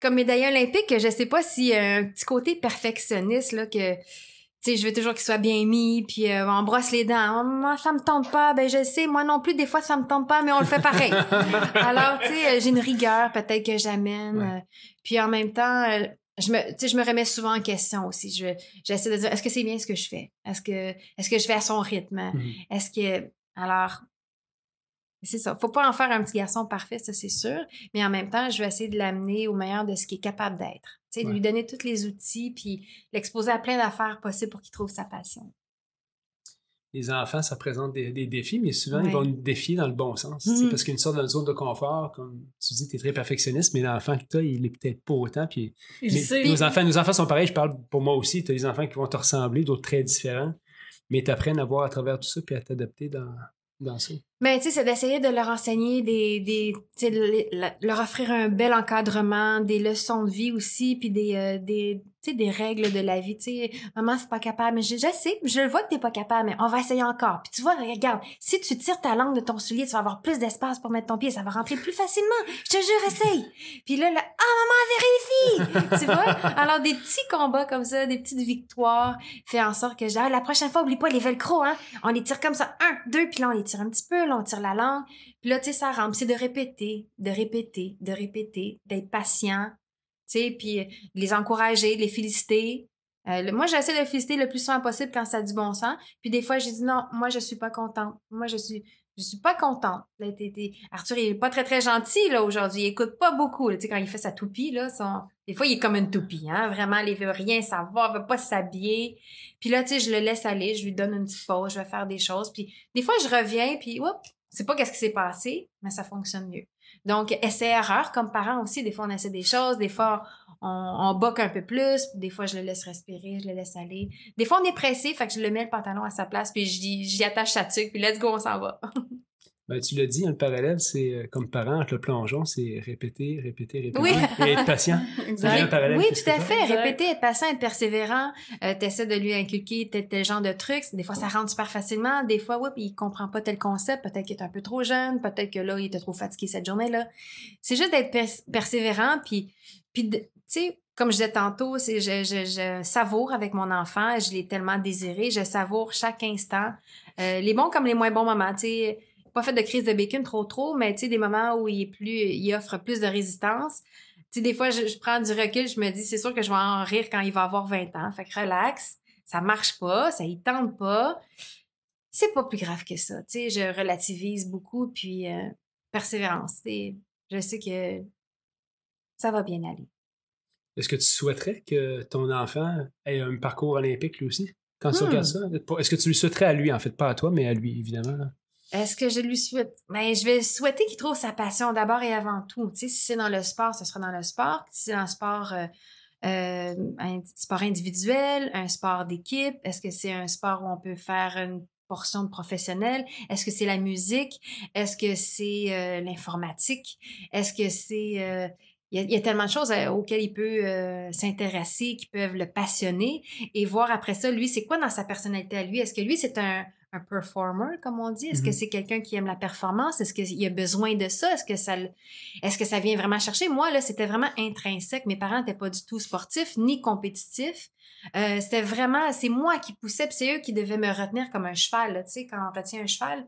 Comme médaille olympique, je sais pas si un petit côté perfectionniste, là, que tu sais, je veux toujours qu'il soit bien mis, puis euh, on brosse les dents. Moi, ça me tente pas. Ben, je sais, moi non plus, des fois, ça me tente pas, mais on le fait pareil. Alors, tu sais, euh, j'ai une rigueur peut-être que j'amène. Euh, puis en même temps, je me, tu sais, je me remets souvent en question aussi. Je, j'essaie de dire, est-ce que c'est bien ce que je fais? Est-ce que, est-ce que je fais à son rythme? Mm-hmm. Est-ce que, alors, c'est ça. Faut pas en faire un petit garçon parfait, ça c'est sûr. Mais en même temps, je vais essayer de l'amener au meilleur de ce qu'il est capable d'être sais, lui donner tous les outils, puis l'exposer à plein d'affaires possibles pour qu'il trouve sa passion. Les enfants, ça présente des, défis, mais souvent, ils vont nous défier dans le bon sens. Mmh parce qu'une sorte de zone de confort, comme tu dis, tu es très perfectionniste, mais l'enfant que tu as, il est peut-être pas autant. Puis, nos, enfants, nos enfants sont pareils, je parle pour moi aussi. Tu as des enfants qui vont te ressembler, d'autres très différents, mais tu apprennes à voir à travers tout ça puis à t'adapter dans, dans ça. Mais tu sais, c'est d'essayer de leur enseigner des, des de leur offrir un bel encadrement, des leçons de vie aussi, puis des, euh, des, tu sais, des règles de la vie. Tu sais, maman, c'est pas capable. Mais je, je sais, je le vois que t'es pas capable, mais on va essayer encore. Puis tu vois, regarde, si tu tires ta langue de ton soulier, tu vas avoir plus d'espace pour mettre ton pied, ça va rentrer plus facilement. Je te jure, essaye. Puis là, là, ah, maman avait réussi! tu vois? Alors, des petits combats comme ça, des petites victoires, fait en sorte que, genre, la prochaine fois, oublie pas les velcro, hein? On les tire comme ça, un, deux, puis là, on les tire un petit peu, on tire la langue. Puis là, tu sais, ça rentre. c'est de répéter, de répéter, de répéter, d'être patient, tu sais, puis les encourager, les féliciter. Euh, moi, j'essaie de féliciter le plus souvent possible quand ça a du bon sens. Puis des fois, j'ai dit non, moi, je suis pas contente. Moi, je suis, je suis pas contente. Arthur, il est pas très, très gentil, là, aujourd'hui. Il écoute pas beaucoup, Tu sais, quand il fait sa toupie, là, son... des fois, il est comme une toupie, hein. Vraiment, il veut rien savoir, veut pas s'habiller. Puis là, tu sais, je le laisse aller, je lui donne une petite pause, je vais faire des choses. Puis des fois, je reviens, puis, oups, c'est pas qu'est-ce qui s'est passé, mais ça fonctionne mieux. Donc, essai-erreur, comme parent aussi, des fois on essaie des choses, des fois on, on boque un peu plus, des fois je le laisse respirer, je le laisse aller. Des fois on est pressé, fait que je le mets le pantalon à sa place, puis j'y attache sa tuque, puis let's go, on s'en va. Ben, tu l'as dit, hein, le parallèle, c'est euh, comme parent, entre le plongeon, c'est répéter, répéter, répéter et être patient. oui, tout à fait. Répéter, être patient, être persévérant. Euh, tu essaies de lui inculquer tel, tel genre de trucs. Des fois, ça rentre super facilement. Des fois, oui, il comprend pas tel concept. Peut-être qu'il est un peu trop jeune. Peut-être que là, il était trop fatigué cette journée-là. C'est juste d'être persévérant. Puis, puis tu sais, comme je disais tantôt, c'est je, je, je, savoure avec mon enfant. Je l'ai tellement désiré. Je savoure chaque instant. Euh, les bons comme les moins bons moments. Tu sais, pas fait de crise de bacon trop trop, mais tu sais, des moments où il est plus, il offre plus de résistance. Tu sais, des fois, je, prends du recul, je me dis, c'est sûr que je vais en rire quand il va avoir 20 ans. Fait que relax, ça marche pas, ça y tente pas. C'est pas plus grave que ça. Tu sais, je relativise beaucoup, puis euh, persévérance. Tu je sais que ça va bien aller. Est-ce que tu souhaiterais que ton enfant ait un parcours olympique lui aussi? Quand tu regardes hmm. ça? Est-ce que tu lui souhaiterais à lui, en fait, pas à toi, mais à lui, évidemment? Est-ce que je lui souhaite? Ben, je vais souhaiter qu'il trouve sa passion d'abord et avant tout. Tu sais, si c'est dans le sport, ce sera dans le sport. Si c'est dans le sport, euh, euh, un sport individuel, un sport d'équipe, est-ce que c'est un sport où on peut faire une portion de? Est-ce que c'est la musique? Est-ce que c'est euh, l'informatique? Est-ce que c'est... Euh, il y, a, tellement de choses auxquelles il peut s'intéresser, qui peuvent le passionner et voir après ça, lui, c'est quoi dans sa personnalité à lui? Est-ce que lui, c'est un, un performer, comme on dit? Est-ce que mm-hmm. c'est quelqu'un qui aime la performance? Est-ce qu'il a besoin de ça? Est-ce que ça, est-ce que ça vient vraiment chercher? Moi, là, c'était vraiment intrinsèque. Mes parents n'étaient pas du tout sportifs ni compétitifs. Euh, c'était vraiment, c'est moi qui poussais, puis c'est eux qui devaient me retenir comme un cheval, tu sais, quand on retient un cheval.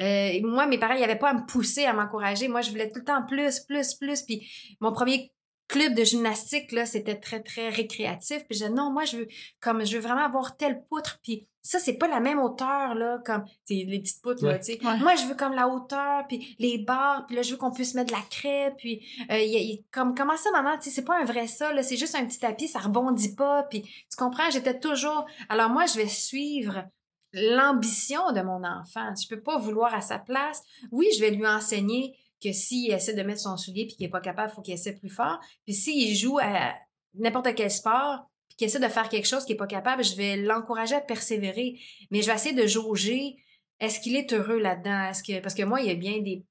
Euh, moi, mes parents, ils n'avaient pas à me pousser, à m'encourager. Moi, je voulais tout le temps plus, plus, plus. Puis mon premier club de gymnastique, là, c'était très, très récréatif. Puis je disais, non, moi, je veux, comme, je veux vraiment avoir telle poutre. Puis ça, c'est pas la même hauteur, là, comme, les petites poutres, là, tu sais. Moi, je veux comme la hauteur, puis les barres, puis là, je veux qu'on puisse mettre de la craie, puis, euh, y comme, comment ça, maman, tu sais, c'est pas un vrai ça, là, c'est juste un petit tapis, ça rebondit pas, puis, tu comprends, j'étais toujours, alors moi, je vais suivre l'ambition de mon enfant. Je peux pas vouloir à sa place. Oui, je vais lui enseigner que s'il essaie de mettre son soulier puis qu'il n'est pas capable, il faut qu'il essaie plus fort. Puis s'il joue à n'importe quel sport puis qu'il essaie de faire quelque chose qu'il n'est pas capable, je vais l'encourager à persévérer. Mais je vais essayer de jauger est-ce qu'il est heureux là-dedans? Parce que moi, il y a bien des,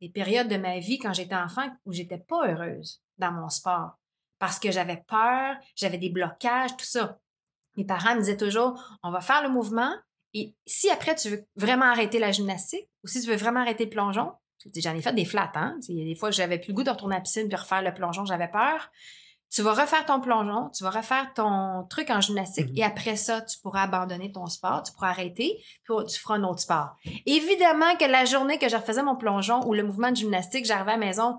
des périodes de ma vie quand j'étais enfant où j'étais pas heureuse dans mon sport. Parce que j'avais peur, j'avais des blocages, tout ça. Mes parents me disaient toujours, on va faire le mouvement, et si après tu veux vraiment arrêter la gymnastique, ou si tu veux vraiment arrêter le plongeon, J'en ai fait des flats, hein. Il y a des fois j'avais plus le goût de retourner à la piscine puis refaire le plongeon, j'avais peur. Tu vas refaire ton plongeon, tu vas refaire ton truc en gymnastique mm-hmm. et après ça, tu pourras abandonner ton sport, tu pourras arrêter, puis tu feras un autre sport. Évidemment que la journée que je refaisais mon plongeon ou le mouvement de gymnastique, j'arrivais à la maison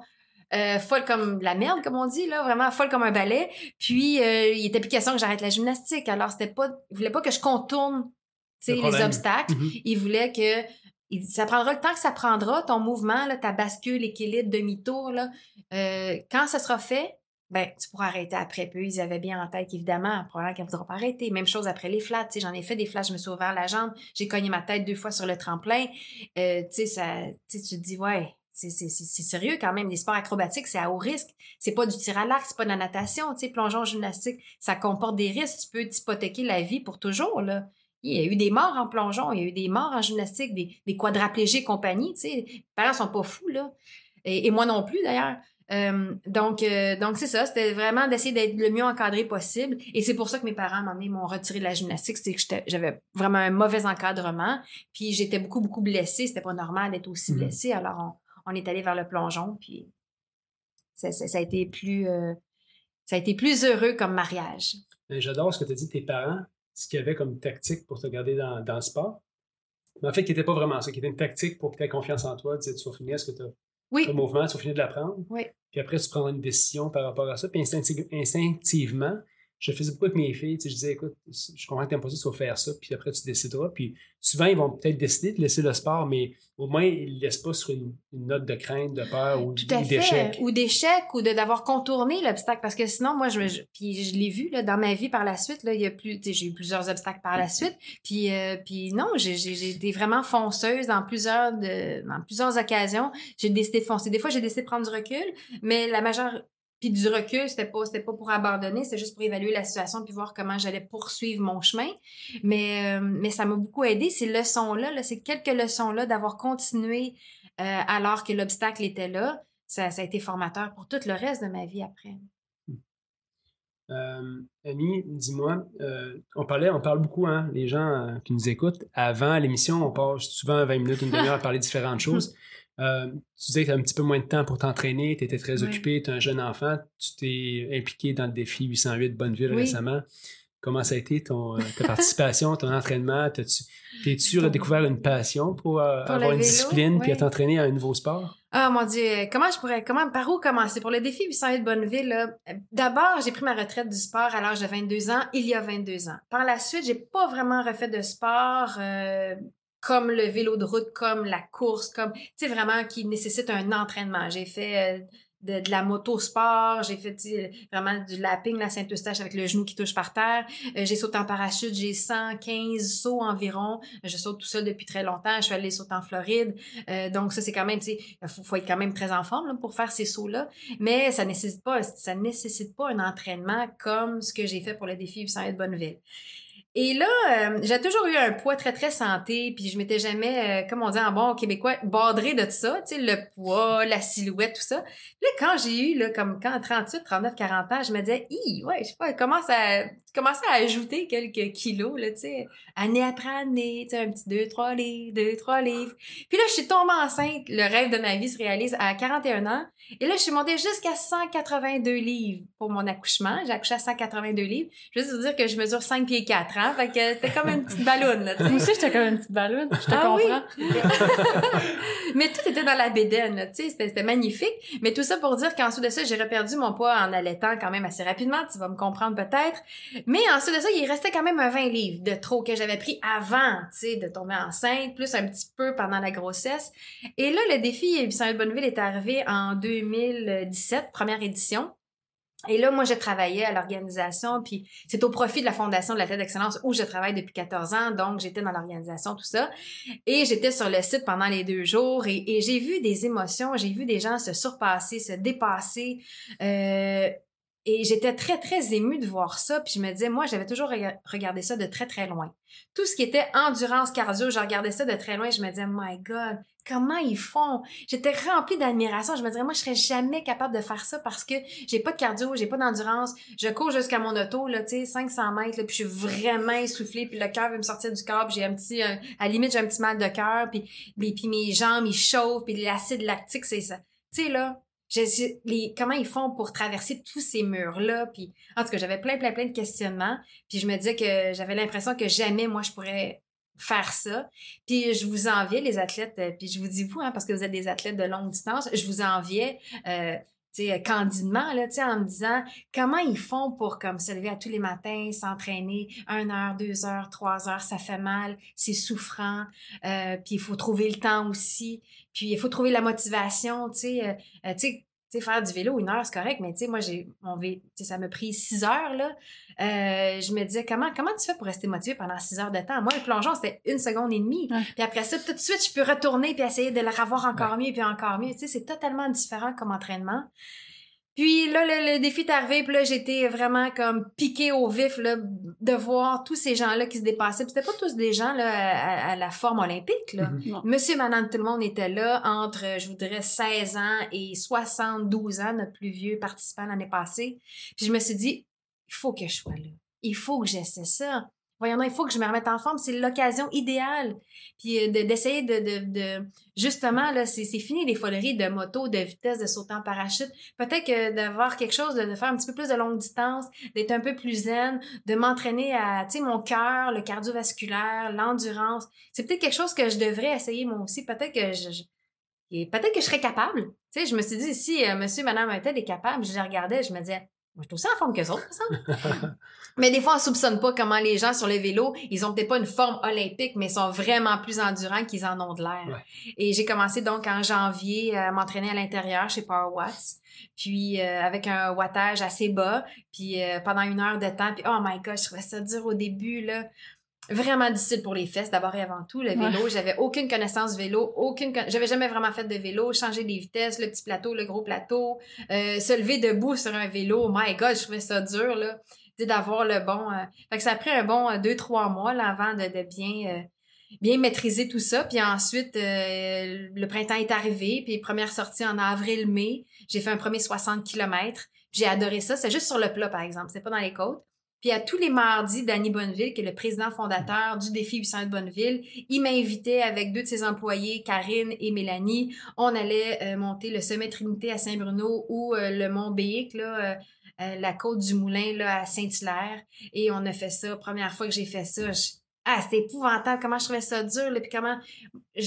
euh, folle comme la merde, comme on dit, là, vraiment folle comme un balai. Puis, euh, il était plus question que j'arrête la gymnastique. Alors, c'était pas, il voulait pas que je contourne, les obstacles. Mm-hmm. Il voulait que ça prendra le temps que ça prendra, ton mouvement, là, ta bascule, l'équilibre, demi-tour. Euh, quand ça sera fait, ben, tu pourras arrêter après peu. Ils avaient bien en tête, évidemment, probablement qu'elle ne voudra pas arrêter. Même chose après les flats. J'en ai fait des flats, je me suis ouvert la jambe, j'ai cogné ma tête deux fois sur le tremplin. Euh, ça, tu te dis, ouais, c'est sérieux quand même. Les sports acrobatiques, c'est à haut risque. C'est pas du tir à l'arc, c'est pas de la natation. Plongeon gymnastique, ça comporte des risques. Tu peux t'hypothéquer la vie pour toujours. Il y a eu des morts en plongeon, il y a eu des morts en gymnastique, des, des quadraplégés et compagnie. Tu sais. Les parents sont pas fous, là. Et, moi non plus, d'ailleurs. Euh, donc, euh, donc c'est ça. C'était vraiment d'essayer d'être le mieux encadré possible. Et c'est pour ça que mes parents m'ont retiré de la gymnastique. C'est que j'avais vraiment un mauvais encadrement. Puis j'étais beaucoup, beaucoup blessée. C'était pas normal d'être aussi mmh blessée. Alors, on, est allé vers le plongeon. Puis ça, a été plus, euh, ça a été plus heureux comme mariage. J'adore ce que tu as dit tes parents ce qu'il y avait comme tactique pour te garder dans, dans le sport. Mais en fait, qui n'était pas vraiment ça, qui était une tactique pour que tu aies confiance en toi, tu sais, tu vas finir ce que tu as. Oui. Le mouvement, tu vas finir de l'apprendre? Oui. Puis après, tu prendras une décision par rapport à ça. Puis instinctivement, je faisais beaucoup avec mes filles. je disais, écoute, je comprends que tu pas ça, tu vas faire ça, puis après, tu décideras. Puis souvent, ils vont peut-être décider de laisser le sport, mais au moins, ils ne laissent pas sur une, note de crainte, de peur ou d'échec. Ou d'échec, ou d'avoir contourné l'obstacle. Parce que sinon, moi, je, puis je l'ai vu là, dans ma vie par la suite. Là, il y a plus, j'ai eu plusieurs obstacles par la suite. Puis, euh, puis non, j'ai été vraiment fonceuse dans plusieurs, de, dans plusieurs occasions. J'ai décidé de foncer. Des fois, j'ai décidé de prendre du recul, mais la majeure puis du recul, c'était pas, c'était pas pour abandonner, c'était juste pour évaluer la situation puis voir comment j'allais poursuivre mon chemin. Mais, euh, mais ça m'a beaucoup aidé, ces leçons-là, là, ces quelques leçons-là d'avoir continué euh, alors que l'obstacle était là. Ça, ça, a été formateur pour tout le reste de ma vie après. Euh, Annie, dis-moi, euh, on parlait, on parle beaucoup, hein, les gens qui nous écoutent. Avant l'émission, on passe souvent 20 minutes, une demi-heure à parler de différentes choses. Euh, tu disais que tu as un petit peu moins de temps pour t'entraîner, tu étais très occupé, tu es un jeune enfant, tu t'es impliqué dans le défi 808 de Bonneville récemment. Comment ça a été ton, euh, ta participation, ton entraînement? T'es-tu redécouvert une passion pour, euh, avoir une discipline puis à t'entraîner à un nouveau sport? Ah mon Dieu, comment je pourrais, comment, par où commencer? Pour le défi 808 de Bonneville, d'abord, j'ai pris ma retraite du sport à l'âge de 22 ans, il y a 22 ans. Par la suite, j'ai pas vraiment refait de sport comme le vélo de route, comme la course, comme, tu vraiment qui nécessite un entraînement. J'ai fait euh, de, la motosport, j'ai fait vraiment du lapping, la Saint-Eustache avec le genou qui touche par terre. Euh, j'ai sauté en parachute, j'ai 115 sauts environ. Je saute tout seul depuis très longtemps. Je suis allée sauter en Floride. Euh, donc ça, c'est quand même, tu sais, il faut, être quand même très en forme pour faire ces sauts-là. Mais ça nécessite pas, ça nécessite pas un entraînement comme ce que j'ai fait pour le défi 800 de Bonneville. Et là, euh, j'ai toujours eu un poids très, très santé, puis je m'étais jamais, euh, comme on dit en bon québécois, badré de tout ça, tu sais, le poids, la silhouette, tout ça. Là, quand j'ai eu, là, comme quand 38, 39, 40 ans, je me disais, Hi, ouais, je sais pas, commence à, commencer à ajouter quelques kilos, là, tu sais, année après année, tu sais, un petit 2, 3 livres, 2, 3 livres. Puis là, je suis tombée enceinte, le rêve de ma vie se réalise à 41 ans, et là, je suis montée jusqu'à 182 livres pour mon accouchement. J'ai accouché à 182 livres. Je veux juste vous dire que je mesure 5 pieds 4, hein, fait que c'était comme une petite ballonne. Là, Moi aussi, j'étais comme une petite ballonne. Je te ah comprends. mais tout était dans la bédaine, tu sais, c'était magnifique. Mais tout ça pour dire qu'ensuite de ça, j'ai reperdu mon poids en allaitant quand même assez rapidement. Tu vas me comprendre peut-être. Mais ensuite de ça, il restait quand même un 20 livres de trop que j'avais pris avant, tu sais, de tomber enceinte, plus un petit peu pendant la grossesse. Et là, le défi Saint Bonneville est arrivé en 2017, première édition. Et là, moi, je travaillais à l'organisation, puis c'est au profit de la Fondation de la tête d'excellence où je travaille depuis 14 ans, donc j'étais dans l'organisation, tout ça. Et j'étais sur le site pendant les deux jours et, j'ai vu des émotions, j'ai vu des gens se surpasser, se dépasser. Euh, et j'étais très, très émue de voir ça. Puis je me disais, moi, j'avais toujours regardé ça de très, très loin. Tout ce qui était endurance cardio, je regardais ça de très loin. Je me disais, my God, comment ils font? J'étais remplie d'admiration. Je me disais, moi, je serais jamais capable de faire ça parce que j'ai pas de cardio, j'ai pas d'endurance. Je cours jusqu'à mon auto, là, tu sais, 500 mètres, là, puis je suis vraiment essoufflée, puis le cœur veut me sortir du corps, j'ai un petit, à la limite, j'ai un petit mal de cœur, puis, puis, mes jambes, ils chauffent, puis l'acide lactique, c'est ça. Tu sais, là, comment ils font pour traverser tous ces murs-là. Puis, en tout cas, j'avais plein, plein, plein de questionnements. Puis je me disais que j'avais l'impression que jamais, moi, je pourrais faire ça. Puis je vous enviais, les athlètes, euh, puis je vous dis vous, hein, parce que vous êtes des athlètes de longue distance, je vous enviais euh, candidement, là, en me disant comment ils font pour comme se lever à tous les matins, s'entraîner une heure, deux heures, trois heures, ça fait mal, c'est souffrant, euh, puis il faut trouver le temps aussi, puis il faut trouver la motivation, tu sais, euh, euh, sais, faire du vélo une heure, c'est correct, mais tu sais, moi, j'ai, mon ça m'a pris six heures, là. je me disais, comment, comment tu fais pour rester motivé pendant six heures de temps? Moi, le plongeon, c'était une seconde et demie. Puis après ça, tout de suite, je peux retourner puis essayer de le revoir encore mieux puis encore mieux. Tu sais, c'est totalement différent comme entraînement. Puis là, le, défi est arrivé, puis là, j'étais vraiment comme piquée au vif là, de voir tous ces gens-là qui se dépassaient. C'était pas tous des gens là, à, la forme olympique. Là. Mhm. Monsieur, madame, tout le monde était là entre, je vous dirais, 16 ans et 72 ans, notre plus vieux participant l'année passée. Puis je me suis dit, il faut que je sois là. Il faut que j'essaie ça voyons, il faut que je me remette en forme, c'est l'occasion idéale. Puis euh, d'essayer de, de, justement, là, c'est fini les foleries de moto, de vitesse, de sauter en parachute. Peut-être que d'avoir quelque chose, de, faire un petit peu plus de longue distance, d'être un peu plus zen, de m'entraîner à, tu sais, mon cœur, le cardiovasculaire, l'endurance. C'est peut-être quelque chose que je devrais essayer moi aussi. Peut-être que je, peut-être que je serais capable. Tu sais, je me suis dit, si euh, monsieur, madame un tel est capable, je les regardais, je me disais, moi, je suis aussi en forme que autres, ça. mais des fois, on soupçonne pas comment les gens sur le vélo, ils ont peut-être pas une forme olympique, mais ils sont vraiment plus endurants qu'ils en ont de l'air. Et j'ai commencé donc en janvier à m'entraîner à l'intérieur chez Power Watts, puis euh, avec un wattage assez bas, puis euh, pendant une heure de temps, puis oh my god, je trouvais ça dur au début, là vraiment difficile pour les fesses d'abord et avant tout le vélo. J'avais aucune connaissance vélo aucune j'avais jamais vraiment fait de vélo. Changer des vitesses le petit plateau le gros plateau euh, se lever debout sur un vélo. My god je trouvais ça dur là d'avoir le bon euh, fait que ça a pris un bon euh, deux trois mois là, avant de, de bien bien maîtriser tout ça. Puis ensuite le printemps est arrivé puis première sortie en avril mai j'ai fait un premier 60 km j'ai adoré ça. C'est juste sur le plat par exemple. C'est pas dans les côtes puis à tous les mardis, Danny Bonneville, qui est le président fondateur du défi 800 de Bonneville, il m'invitait avec deux de ses employés, Karine et Mélanie. On allait euh, monter le sommet Trinité à Saint-Bruno ou euh, le Mont Béic, euh, la côte du Moulin là, à Saint-Hilaire. Et on a fait ça. Première fois que j'ai fait ça, ah, c'était épouvantable comment je trouvais ça dur, là, puis comment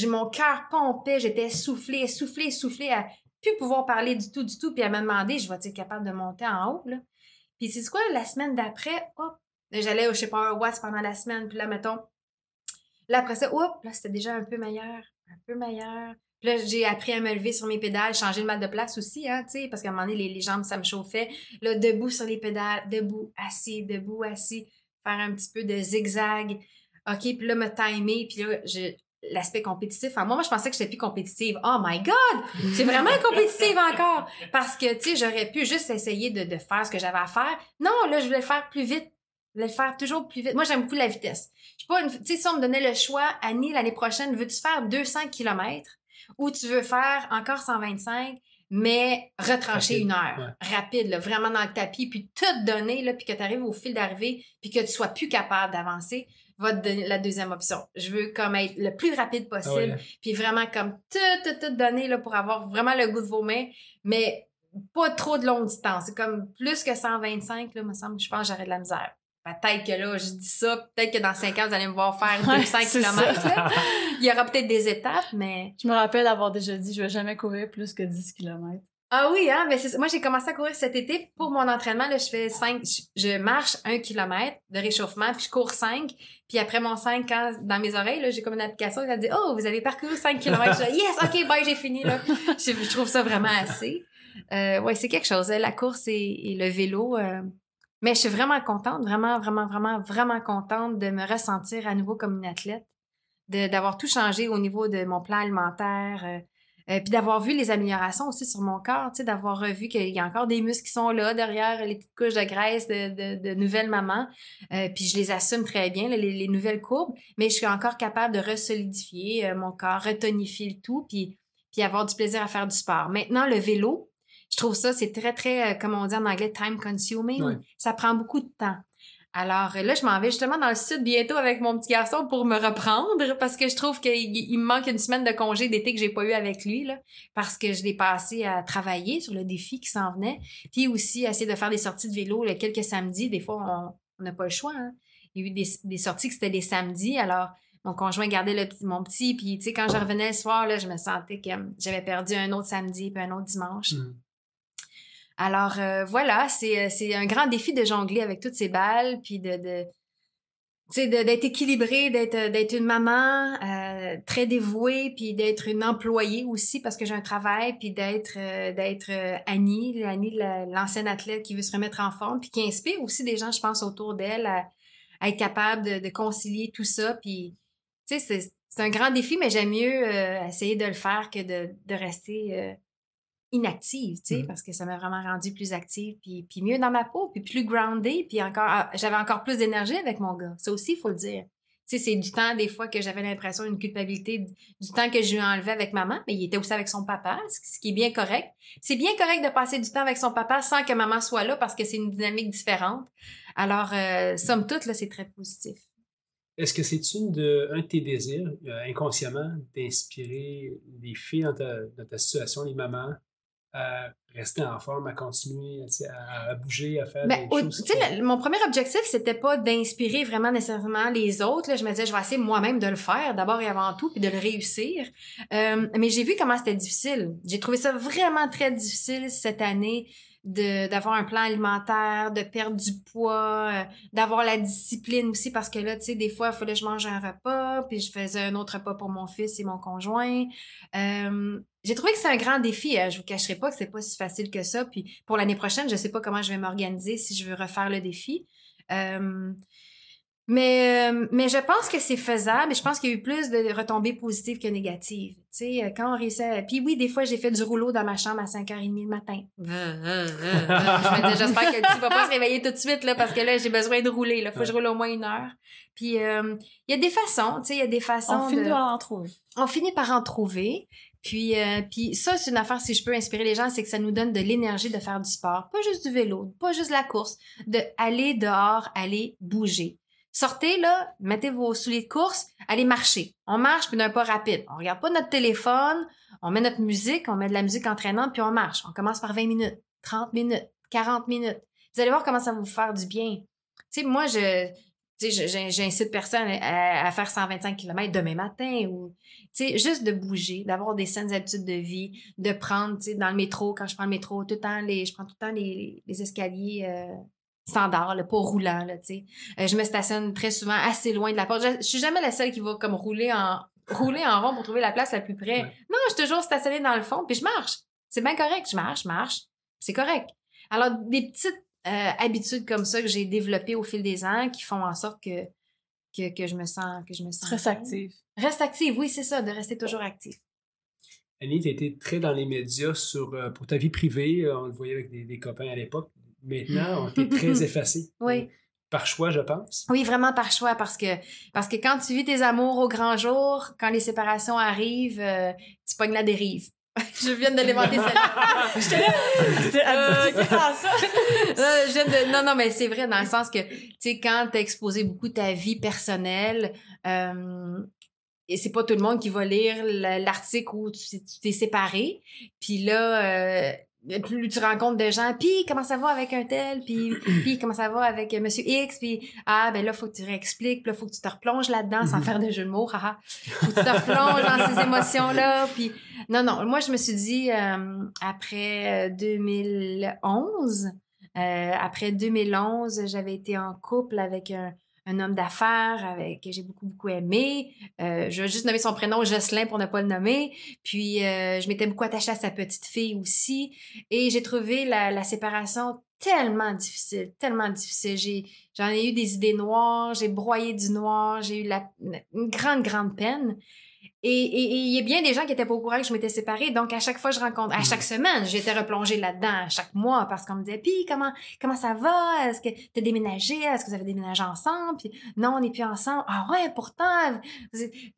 mon cœur pompait, j'étais essoufflée, essoufflée, essoufflée, à plus pouvoir parler du tout, du tout, puis à me demander, je vais être capable de monter en haut, là? Puis c'est quoi, la semaine d'après, hop, j'allais au, je sais pas, Watts pendant la semaine, puis là, mettons, là, après ça, hop, là, c'était déjà un peu meilleur, un peu meilleur. Puis là, j'ai appris à me lever sur mes pédales, changer le mal de place aussi, hein, tu sais, parce qu'à un moment donné, les, jambes, ça me chauffait. Là, debout sur les pédales, debout, assis, debout, assis, faire un petit peu de zigzag. OK, puis là, me timer, puis là, je, l'aspect compétitif moi, moi je pensais que j'étais plus compétitive. Oh my god, j'ai vraiment compétitive encore parce que tu sais, j'aurais pu juste essayer de, de faire ce que j'avais à faire. Non, là je voulais faire plus vite. Je voulais le faire toujours plus vite. Moi, j'aime beaucoup la vitesse. Je pas Tu sais, si on me donnait le choix, Annie, l'année prochaine, veux-tu faire 200 km ou tu veux faire encore 125, mais retrancher une heure, rapide, vraiment dans le tapis, puis tout donner, là, puis que tu arrives au fil d'arrivée, puis que tu sois plus capable d'avancer, va te donner la deuxième option. Je veux comme être le plus rapide possible, puis vraiment comme tout, tout, tout donner là, pour avoir vraiment le goût de vos mains, mais pas trop de longue distance. C'est comme plus que 125, là, me semble, je pense que j'aurais de la misère. Peut-être que là, je dis ça, peut-être que dans 5 ans, vous allez me voir faire 200 km. Il y aura peut-être des étapes, mais. Je me rappelle avoir déjà dit, je vais jamais courir plus que 10 km. Ah oui, hein? Mais moi, j'ai commencé à courir cet été pour mon entraînement. Là, je fais 5, je marche 1 km de réchauffement, puis je cours 5. Puis après mon 5, quand, dans mes oreilles, j'ai comme une application qui a dit, oh, vous avez parcouru 5 km. Je dis, yes, OK, bye, j'ai fini, là. je, trouve ça vraiment assez. Euh, ouais, c'est quelque chose. Hein, la course et, le vélo. Euh, mais je suis vraiment contente, vraiment, vraiment, vraiment, vraiment contente de me ressentir à nouveau comme une athlète, d'avoir tout changé au niveau de mon plan alimentaire, euh, euh, puis d'avoir vu les améliorations aussi sur mon corps, tu sais, d'avoir vu qu'il y a encore des muscles qui sont là derrière les petites couches de graisse de, de, nouvelles mamans. Euh, puis je les assume très bien, les, les, nouvelles courbes, mais je suis encore capable de resolidifier mon corps, retonifier le tout, puis, puis avoir du plaisir à faire du sport. Maintenant, le vélo, je trouve ça, c'est très, très, euh, comme on dit en anglais, time consuming. Ça prend beaucoup de temps. Alors là, je m'en vais justement dans le sud bientôt avec mon petit garçon pour me reprendre parce que je trouve qu'il me manque une semaine de congé d'été que j'ai pas eu avec lui parce que je l'ai passé à travailler sur le défi qui s'en venait, puis aussi à essayer de faire des sorties de vélo quelques samedis. Des fois, on n'a pas le choix. Hein. Il y a eu des, sorties que c'était des samedis, alors mon conjoint gardait mon petit, puis tu sais, quand je revenais le soir, là, je me sentais que j'avais perdu un autre samedi puis un autre dimanche. Mmh. Alors euh, voilà, euh, c'est, un grand défi de jongler avec toutes ces balles, puis de, de d'être équilibrée, d'être, euh, d'être une maman très dévouée, puis d'être une employée aussi parce que j'ai un travail, puis d'être d'être Annie, Annie l'ancienne athlète qui veut se remettre en forme, puis qui inspire aussi des gens, je pense, autour d'elle à, être capable de, concilier tout ça. Puis, tu sais, c'est, un grand défi, mais j'aime mieux essayer de le faire que de, de rester inactive, tu sais, mmh. parce que ça m'a vraiment rendu plus active, puis, puis mieux dans ma peau, puis plus grounded, puis encore, ah, j'avais encore plus d'énergie avec mon gars. Ça aussi, il faut le dire. Tu sais, c'est du temps, des fois, que j'avais l'impression, une culpabilité, du temps que je lui enlevais avec maman, mais il était aussi avec son papa, ce qui est bien correct. C'est bien correct de passer du temps avec son papa sans que maman soit là, parce que c'est une dynamique différente. Alors, euh, somme toute, là, c'est très positif. Est-ce que c'est une de, un de tes désirs, euh, inconsciemment, d'inspirer les filles dans ta, dans ta situation, les mamans, à rester en forme, à continuer à, bouger, à faire ben, des choses. mon premier objectif, c'était pas d'inspirer vraiment nécessairement les autres. Là. Je me disais, je vais essayer moi-même de le faire, d'abord et avant tout, puis de le réussir. Euh, mais j'ai vu comment c'était difficile. J'ai trouvé ça vraiment très difficile cette année d'avoir un plan alimentaire, de perdre du poids, euh, d'avoir la discipline aussi parce que là, tu sais, des fois, il fallait que je mange un repas, puis je faisais un autre repas pour mon fils et mon conjoint. Euh, j'ai trouvé que c'est un grand défi. Hein. Je vous cacherai pas que c'est pas si facile que ça. Puis pour l'année prochaine, je sais pas comment je vais m'organiser si je veux refaire le défi. Euh, mais, euh, mais je pense que c'est faisable. Je pense qu'il y a eu plus de retombées positives que négatives. Tu sais, euh, quand on réussit Puis oui, des fois, j'ai fait du rouleau dans ma chambre à 5h30 le matin. J'espère que tu vas pas se réveiller tout de suite, là, parce que là, j'ai besoin de rouler. Il faut que je roule au moins une heure. Puis il y a des façons, tu sais, il y a des façons On finit par en trouver. On finit par en trouver. Puis, euh, puis ça, c'est une affaire, si je peux inspirer les gens, c'est que ça nous donne de l'énergie de faire du sport. Pas juste du vélo, pas juste la course, de aller dehors, aller bouger. Sortez là, mettez vos souliers de course, allez marcher. On marche puis d'un pas rapide. On regarde pas notre téléphone, on met notre musique, on met de la musique entraînante puis on marche. On commence par 20 minutes, 30 minutes, 40 minutes. Vous allez voir comment ça va vous faire du bien. Tu sais, moi, je, j'incite personne à, à, faire 125 km demain matin ou, tu sais, juste de bouger, d'avoir des saines habitudes de vie, de prendre, tu sais, dans le métro, quand je prends le métro, tout le temps, les, je prends tout le temps les, les escaliers euh, standards, le pas roulant, là, tu sais. Euh, je me stationne très souvent assez loin de la porte. Je, je, suis jamais la seule qui va comme rouler en rouler en rond pour trouver la place la plus près. Non, je suis toujours stationnée dans le fond, puis je marche. C'est bien correct, je marche, je marche. C'est correct. Alors, des petites euh, habitudes comme ça que j'ai développées au fil des ans qui font en sorte que, que, que je me sens que je me sens reste active. Reste active, oui, c'est ça, de rester toujours active. Annie, tu été très dans les médias sur, euh, pour ta vie privée. Euh, on le voyait avec des, des copains à l'époque. Maintenant, on était très effacé. Oui. par choix, je pense. Oui, vraiment par choix, parce que, parce que quand tu vis tes amours au grand jour, quand les séparations arrivent, euh, tu pognes la dérive. je viens de l'éventer celle-là. je te euh, ça. je Non, non, mais c'est vrai dans le sens que, tu sais, quand t'as exposé beaucoup ta vie personnelle, euh, et c'est pas tout le monde qui va lire l'article où tu t'es séparé. Puis là, euh, plus tu rencontres des gens, puis comment ça va avec un tel, puis, puis comment ça va avec euh, Monsieur X, puis ah ben là faut que tu réexpliques, puis là faut que tu te replonges là-dedans sans faire de jeu de mots, haha. faut que tu te replonges dans ces émotions là, puis non non, moi je me suis dit euh, après 2011, euh, après 2011, j'avais été en couple avec un un homme d'affaires que j'ai beaucoup, beaucoup aimé. Euh, je vais juste nommer son prénom, Jocelyn, pour ne pas le nommer. Puis, euh, je m'étais beaucoup attachée à sa petite fille aussi. Et j'ai trouvé la, séparation tellement difficile, tellement difficile. J'en ai eu des idées noires, j'ai broyé du noir, j'ai eu la, une grande, grande peine. Et il y a bien des gens qui étaient pas au courant que je m'étais séparée. Donc, à chaque fois, je rencontre, à chaque semaine, j'étais replongée là-dedans, à chaque mois, parce qu'on me disait, puis comment, comment ça va? Est-ce que tu as déménagé? Est-ce que vous avez déménagé ensemble? Puis, non, on n'est plus ensemble. Ah ouais, pourtant,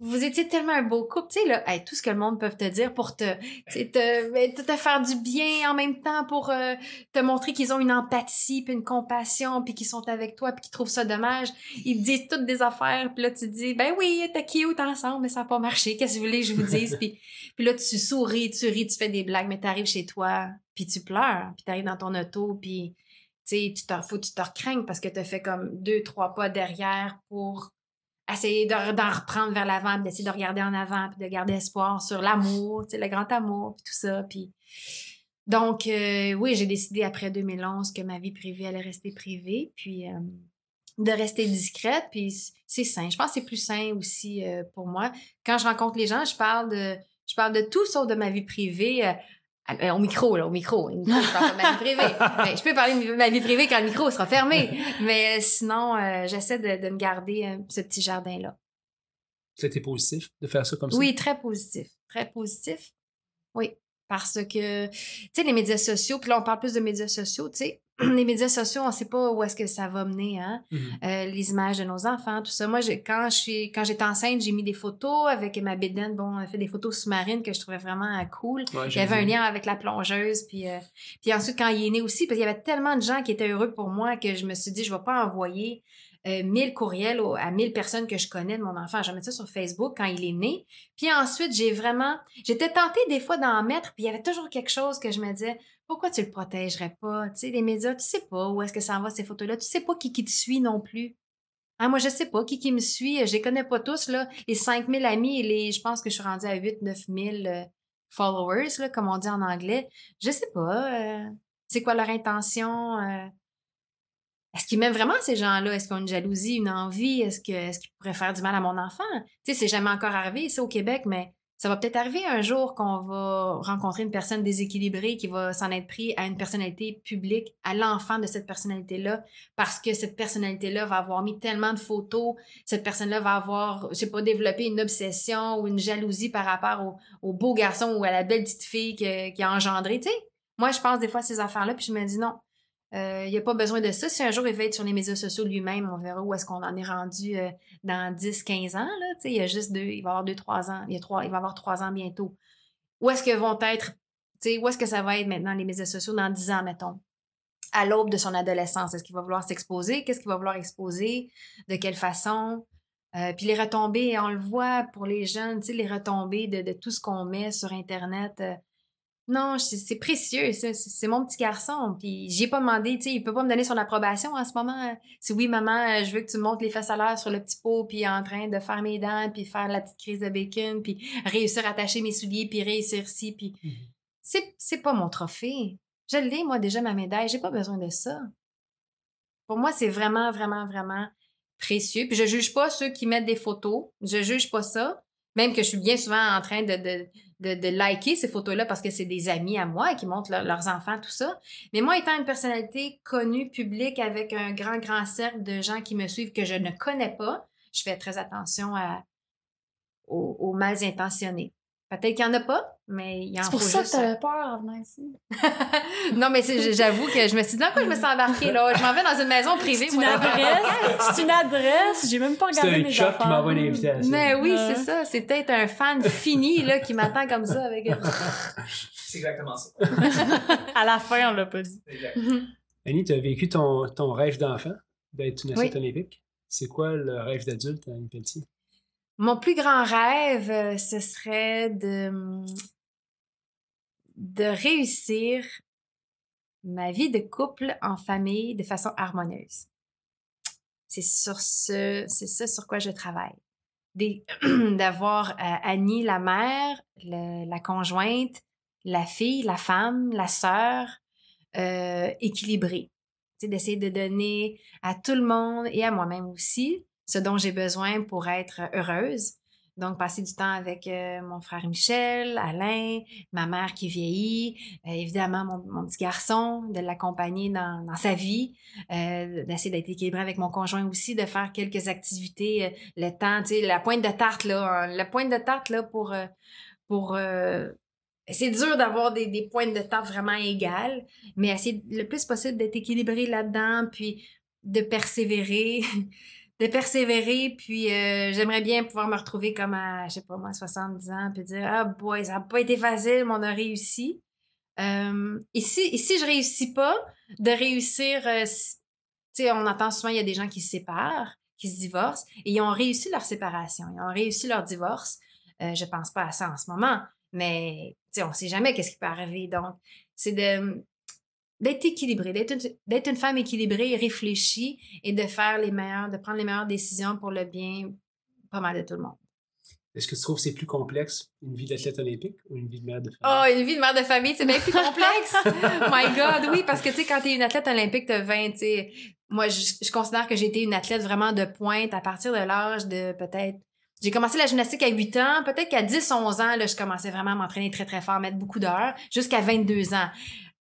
vous, étiez tellement un beau couple. Tu sais, là, tout ce que le monde peut te dire pour te, te, te, faire du bien en même temps, pour euh, te montrer qu'ils ont une empathie, puis une compassion, puis qu'ils sont avec toi, puis qu'ils trouvent ça dommage. Ils te disent toutes des affaires, puis là, tu dis, ben oui, t'es cute ensemble, mais ça n'a pas marché qu'est-ce que vous voulez que je vous dise? puis, puis là, tu souris, tu ris, tu fais des blagues, mais tu arrives chez toi, puis tu pleures, puis tu arrives dans ton auto, puis tu tu faut tu te recraignes parce que tu as fait comme deux, trois pas derrière pour essayer d'en reprendre vers l'avant, d'essayer de regarder en avant, puis de garder espoir sur l'amour, tu sais, le grand amour, puis tout ça. Puis... Donc, euh, oui, j'ai décidé après 2011 que ma vie privée allait rester privée. Puis, euh, de rester discrète, puis c'est sain. Je pense que c'est plus sain aussi euh, pour moi. Quand je rencontre les gens, je parle de, je parle de tout sauf de ma vie privée. Euh, euh, au micro, là, au micro. je parle de ma vie privée. je peux parler de ma vie privée quand le micro sera fermé. Mais sinon, j'essaie de, de, me garder ce petit jardin-là. C'était positif de faire ça comme ça? Oui, très positif. Très positif. Oui. Parce que, tu sais, les médias sociaux, puis là, on parle plus de médias sociaux, tu sais, les médias sociaux, on ne sait pas où est-ce que ça va mener, hein? Mm-hmm. Euh, les images de nos enfants, tout ça. Moi, quand je suis, quand j'étais enceinte, j'ai mis des photos avec ma bédaine. Bon, on a fait des photos sous-marines que je trouvais vraiment euh, cool. il y avait un lien avec la plongeuse. Puis, euh, puis ensuite, quand il est né aussi, parce qu'il y avait tellement de gens qui étaient heureux pour moi que je me suis dit, je ne vais pas envoyer euh, 1000 courriels à 1000 personnes que je connais de mon enfant. Je vais mettre ça sur Facebook quand il est né. Puis ensuite, j'ai vraiment... J'étais tentée des fois d'en mettre, puis il y avait toujours quelque chose que je me disais, pourquoi tu le protégerais pas? Tu sais, les médias, tu sais pas où est-ce que ça va ces photos-là. Tu sais pas qui, qui te suit non plus. Hein, moi, je sais pas qui me suit. Je les connais pas tous, là. Les 5000 amis et les, je pense que je suis rendue à 8 9000 euh, followers, là, comme on dit en anglais. Je sais pas. Euh, c'est quoi leur intention? Euh, est-ce qu'ils m'aiment vraiment ces gens-là? Est-ce qu'ils ont une jalousie, une envie? Est-ce qu'ils est pourraient faire du mal à mon enfant? Tu sais, c'est jamais encore arrivé ici au Québec, mais ça va peut-être arriver un jour qu'on va rencontrer une personne déséquilibrée qui va s'en être pris à une personnalité publique, à l'enfant de cette personnalité-là, parce que cette personnalité-là va avoir mis tellement de photos, cette personne-là va avoir, je sais pas, développé une obsession ou une jalousie par rapport au, beau garçon ou à la belle petite fille qui a engendré, tu sais. Moi, je pense des fois à ces affaires-là, puis je me dis non, il euh, n'y a pas besoin de ça. Si un jour il va être sur les médias sociaux lui-même, on verra où est-ce qu'on en est rendu euh, dans 10, 15 ans. Là. Il y a juste deux, il va avoir deux, trois ans. Il, y il va avoir trois ans bientôt. Où est-ce que vont être, où est-ce que ça va être maintenant les médias sociaux dans 10 ans, mettons? À l'aube de son adolescence. Est-ce qu'il va vouloir s'exposer? Qu'est-ce qu'il va vouloir exposer? De quelle façon? Euh, puis les retombées, on le voit pour les jeunes, les retombées de, de tout ce qu'on met sur Internet non, c'est précieux, c'est mon petit garçon. Puis j'ai pas demandé, tu sais, il peut pas me donner son approbation en ce moment. C'est oui, maman, je veux que tu montes les fesses à l'heure sur le petit pot, puis en train de faire mes dents, puis faire la petite crise de bacon, puis réussir à attacher mes souliers, puis réussir ci, puis mmh c'est pas mon trophée. Je l'ai, moi, déjà, ma médaille. J'ai pas besoin de ça. Pour moi, c'est vraiment, vraiment, vraiment précieux. Puis je juge pas ceux qui mettent des photos. Je juge pas ça. Même que je suis bien souvent en train de, liker ces photos-là parce que c'est des amis à moi qui montrent leurs enfants, tout ça. Mais moi, étant une personnalité connue, publique, avec un grand, grand cercle de gens qui me suivent que je ne connais pas, je fais très attention aux, mal intentionnés. Peut-être qu'il n'y en a pas, mais il y en a C'est pour ça que t'avais peur en venant ici. non, mais j'avoue que je me suis dit, non, quoi je me suis embarquée là? Je m'en vais dans une maison privée. C'est une adresse. C'est une adresse. J'ai même pas regardé mes affaires. C'est un qui m'envoie une invitation. Mais oui, c'est ça. C'est peut-être un fan fini, là, qui m'attend comme ça avec... c'est exactement ça. à la fin, on l'a pas dit. Annie, tu as vécu ton, ton rêve d'enfant, d'être une athlète olympique? C'est quoi le rêve d'adulte, Annie Pelletier? Mon plus grand rêve, euh, ce serait de, de réussir ma vie de couple en famille de façon harmonieuse. C'est sur ce, c'est ça sur quoi je travaille. D'avoir euh, Annie, la mère, la conjointe, la fille, la femme, la sœur, euh, équilibrée. D'essayer de donner à tout le monde et à moi-même aussi ce dont j'ai besoin pour être heureuse. Donc, passer du temps avec euh, mon frère Michel, Alain, ma mère qui vieillit, euh, évidemment mon, petit garçon, de l'accompagner dans, sa vie, euh, d'essayer d'être équilibré avec mon conjoint aussi, de faire quelques activités, le temps, tu sais, la pointe de tarte, là, la pointe de tarte, là, pour, pour c'est dur d'avoir des, des pointes de tarte vraiment égales, mais essayer le plus possible d'être équilibré là-dedans, puis de persévérer. de persévérer, puis euh, j'aimerais bien pouvoir me retrouver comme à, je sais pas moi, 70 ans, puis dire Ah boy, ça n'a pas été facile, mais on a réussi. Euh, et, si, je réussis pas, de réussir, euh, tu sais, on entend souvent, il y a des gens qui se séparent, qui se divorcent, et ils ont réussi leur séparation, ils ont réussi leur divorce. je pense pas à ça en ce moment, mais tu sais, on sait jamais qu'est-ce qui peut arriver. Donc, c'est de d'être équilibré, d'être une, une, femme équilibrée, réfléchie et de faire les meilleures, de prendre les meilleures décisions pour le bien pas mal de tout le monde. Est-ce que tu trouves que c'est plus complexe, une vie d'athlète olympique ou une vie de mère de famille? Oh, une vie de mère de famille, c'est bien plus complexe! My God, oui, parce que, tu sais, quand t'es une athlète olympique, t'as 20, tu sais, moi, je, considère que j'ai été une athlète vraiment de pointe à partir de l'âge de peut-être j'ai commencé la gymnastique à 8 ans, peut-être qu'à 10, 11 ans, là, je commençais vraiment à m'entraîner très, très fort, mettre beaucoup d'heures, jusqu'à 22 ans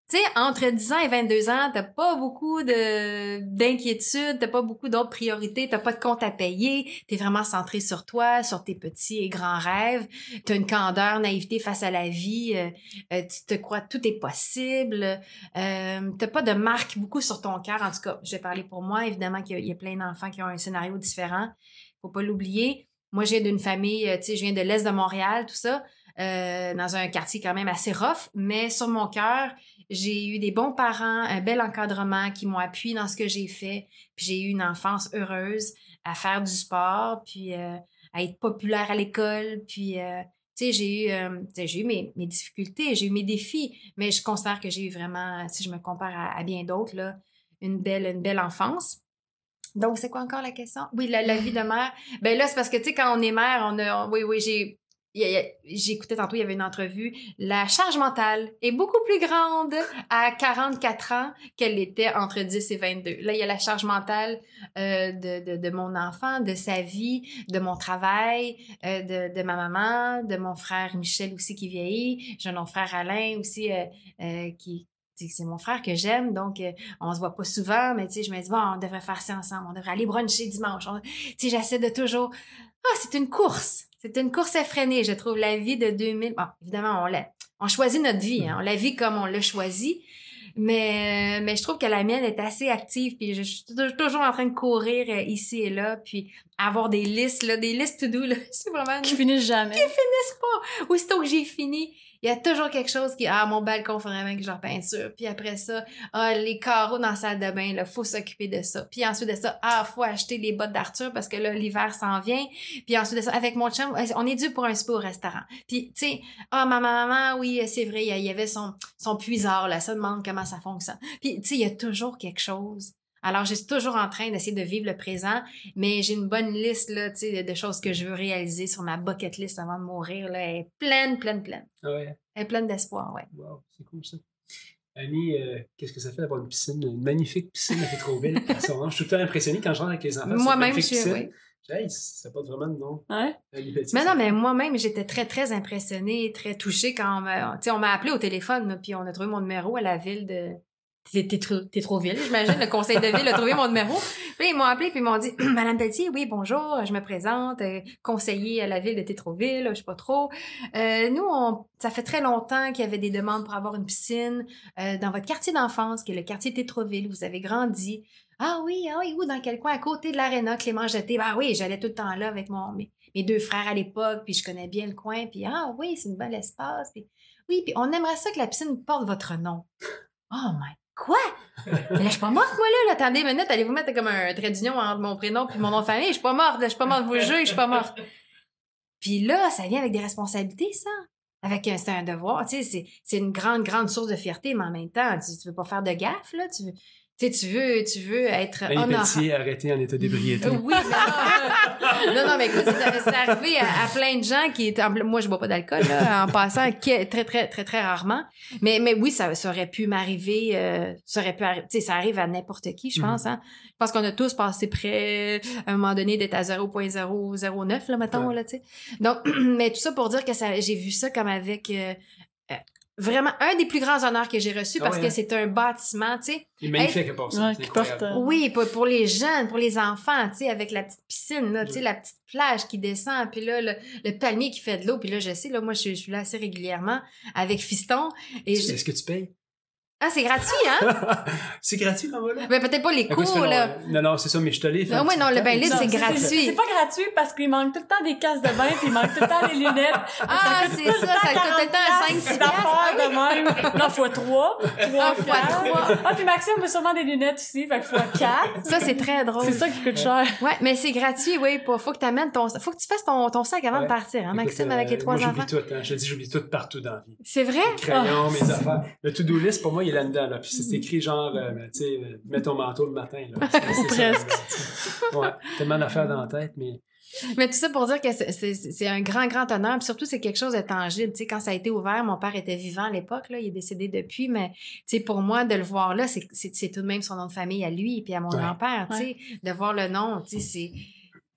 tu sais, entre 10 ans et 22 ans, t'as pas beaucoup de d'inquiétude, t'as pas beaucoup d'autres priorités, t'as pas de compte à payer, t'es vraiment centré sur toi, sur tes petits et grands rêves, t'as une candeur, naïveté face à la vie, euh, euh, tu te crois tout est possible, euh, t'as pas de marque beaucoup sur ton cœur, en tout cas, je vais parler pour moi, évidemment qu'il y, a plein d'enfants qui ont un scénario différent, faut pas l'oublier. Moi, j'ai d'une famille, tu sais, je viens de l'Est de Montréal, tout ça, dans un quartier quand même assez rough, mais sur mon cœur, j'ai eu des bons parents, un bel encadrement qui m'ont appuyé dans ce que j'ai fait. Puis j'ai eu une enfance heureuse à faire du sport, puis euh, à être populaire à l'école. Puis, euh, tu sais, j'ai eu, euh, j'ai eu mes, mes, difficultés, j'ai eu mes défis, mais je considère que j'ai eu vraiment, si je me compare à, bien d'autres, là, une belle, une belle enfance. Donc, c'est quoi encore la question? Oui, la, vie de mère. Ben là, c'est parce que, tu sais, quand on est mère, on a, oui, oui, j'ai J'écoutais tantôt, il y avait une entrevue. La charge mentale est beaucoup plus grande à 44 ans qu'elle l'était entre 10 et 22. Là, il y a la charge mentale euh, de, de, mon enfant, de sa vie, de mon travail, euh, de, de, ma maman, de mon frère Michel aussi qui vieillit. J'ai mon frère Alain aussi euh, qui, c'est mon frère que j'aime, donc euh, on se voit pas souvent, mais tu sais, je me dis, bon, on devrait faire ça ensemble, on devrait aller bruncher dimanche. Tu j'essaie de toujours, ah, c'est une course. C'est une course effrénée, je trouve, la vie de 2000. Bon, évidemment, on, l'a, on choisit notre vie, hein, on la vit comme on l'a choisi. Mais, mais je trouve que la mienne est assez active, puis je suis toujours en train de courir euh, ici et là, puis avoir des listes, là, des listes to-do, là, c'est vraiment... Qui finissent jamais. Qui finissent pas! Aussitôt que j'ai fini, il y a toujours quelque chose qui ah mon balcon faudrait bien que je peinture puis après ça ah les carreaux dans la salle de bain là faut s'occuper de ça. Puis ensuite de ça ah faut acheter les bottes d'Arthur parce que là l'hiver s'en vient. Puis ensuite de ça avec mon chum on est dû pour un spa au restaurant. Puis tu sais ah maman maman oui c'est vrai il y avait son son puisard là ça demande comment ça fonctionne. Puis tu sais il y a toujours quelque chose alors, je suis toujours en train d'essayer de vivre le présent, mais j'ai une bonne liste là, de, de choses que je veux réaliser sur ma bucket list avant de mourir. Là. Elle est pleine, pleine, pleine. Ah ouais? Elle est pleine d'espoir, ouais. Wow, c'est cool ça. Annie, euh, qu'est-ce que ça fait d'avoir une piscine, une magnifique piscine à belle Je suis tout le temps impressionné quand je rentre avec les enfants. Moi-même, je suis. Oui. Hey, ça pas vraiment de nom. Ouais. Mais non, mais moi-même, j'étais très, très impressionnée, très touchée quand on m'a, on m'a appelé au téléphone, puis on a trouvé mon numéro à la ville de t'es j'imagine. Le conseil de ville a trouvé mon numéro. Puis ils m'ont appelé puis ils m'ont dit Madame Pelletier, oui, bonjour, je me présente, euh, conseiller à la ville de Tétroville, je sais pas trop. Euh, nous, on, ça fait très longtemps qu'il y avait des demandes pour avoir une piscine euh, dans votre quartier d'enfance, qui est le quartier Tétroville. Vous avez grandi. Ah oui, ah oui, où, dans quel coin? À côté de l'aréna, Clément Jeté. Ben oui, j'allais tout le temps là avec mon, mes, deux frères à l'époque, puis je connais bien le coin, puis ah oui, c'est une belle espace. Puis, oui, puis on aimerait ça que la piscine porte votre nom. Oh my Quoi? Mais je suis pas morte, moi, là. Attendez une minute, allez-vous mettre comme un trait d'union entre mon prénom et mon nom de famille? Je suis pas morte, je suis pas morte, vous jugez, je suis pas morte. Puis là, ça vient avec des responsabilités, ça. Avec un, c'est un devoir, tu sais, c'est, une grande, grande source de fierté, mais en même temps, tu, tu veux pas faire de gaffe, là. Tu, tu, tu veux, tu veux être honorable. arrêté en état d'ébriété. Oui, non, non, non, mais écoute, c'est arrivé à, plein de gens qui étaient, moi, je bois pas d'alcool, là, en passant, très, très, très, très rarement. Mais, mais oui, ça, ça aurait pu m'arriver, euh, ça aurait pu arriver, tu sais, ça arrive à n'importe qui, je pense, mhm. hein. Je pense qu'on a tous passé près, à un moment donné, d'être à 0.009, là, mettons, là, tu sais. Donc, mais tout ça pour dire que ça, j'ai vu ça comme avec, euh, vraiment un des plus grands honneurs que j'ai reçus parce ah que hein. c'est un bâtiment, tu sais. Il est magnifique ça. Euh, oui, pour, pour, les jeunes, pour les enfants, tu sais, avec la petite piscine, là, tu sais, la petite plage qui descend, puis là, le, palmier qui fait de l'eau, puis là, je sais, là, moi, je, suis là assez régulièrement avec Fiston. Est-ce que tu payes? Ah, c'est gratuit, hein? c'est gratuit, là, là? Ben, peut-être pas les cours, là. Non, non, c'est ça, mais je te l'ai fait. Non, oui, non, le bain libre, c'est gratuit. C'est pas gratuit parce qu'il manque tout le temps des casses de bain puis il manque tout le temps des lunettes. Ah, c'est ça, ça coûte tout le temps 5 6 d'affaires de même. Non, fois 3. 3 fois 3. Ah, puis Maxime veut sûrement des lunettes ici, fait que fois 4. Ça, c'est très drôle. C'est ça qui coûte cher. Ouais, mais c'est gratuit, oui. Faut que tu amènes ton, faut que tu fasses ton, ton sac avant de partir, hein, Maxime, avec les euh, trois enfants. J'oublie tout, hein. Je te dis, j'oublie tout partout dans la vie. C'est vrai? Mes crayons, mes affaires. Le to-do list, pour moi, il est là-dedans, là c'est écrit genre, euh, tu sais, euh, mets ton manteau le matin. Là. Presque. ouais, tellement d'affaires dans la tête, mais. Mais tout ça pour dire que c'est un grand, grand honneur. Puis surtout, c'est quelque chose de tangible. Tu sais, quand ça a été ouvert, mon père était vivant à l'époque, là, il est décédé depuis, mais tu sais, pour moi, de le voir là, c'est tout de même son nom de famille à lui et puis à mon grand-père. Tu sais, de voir le nom, tu sais, c'est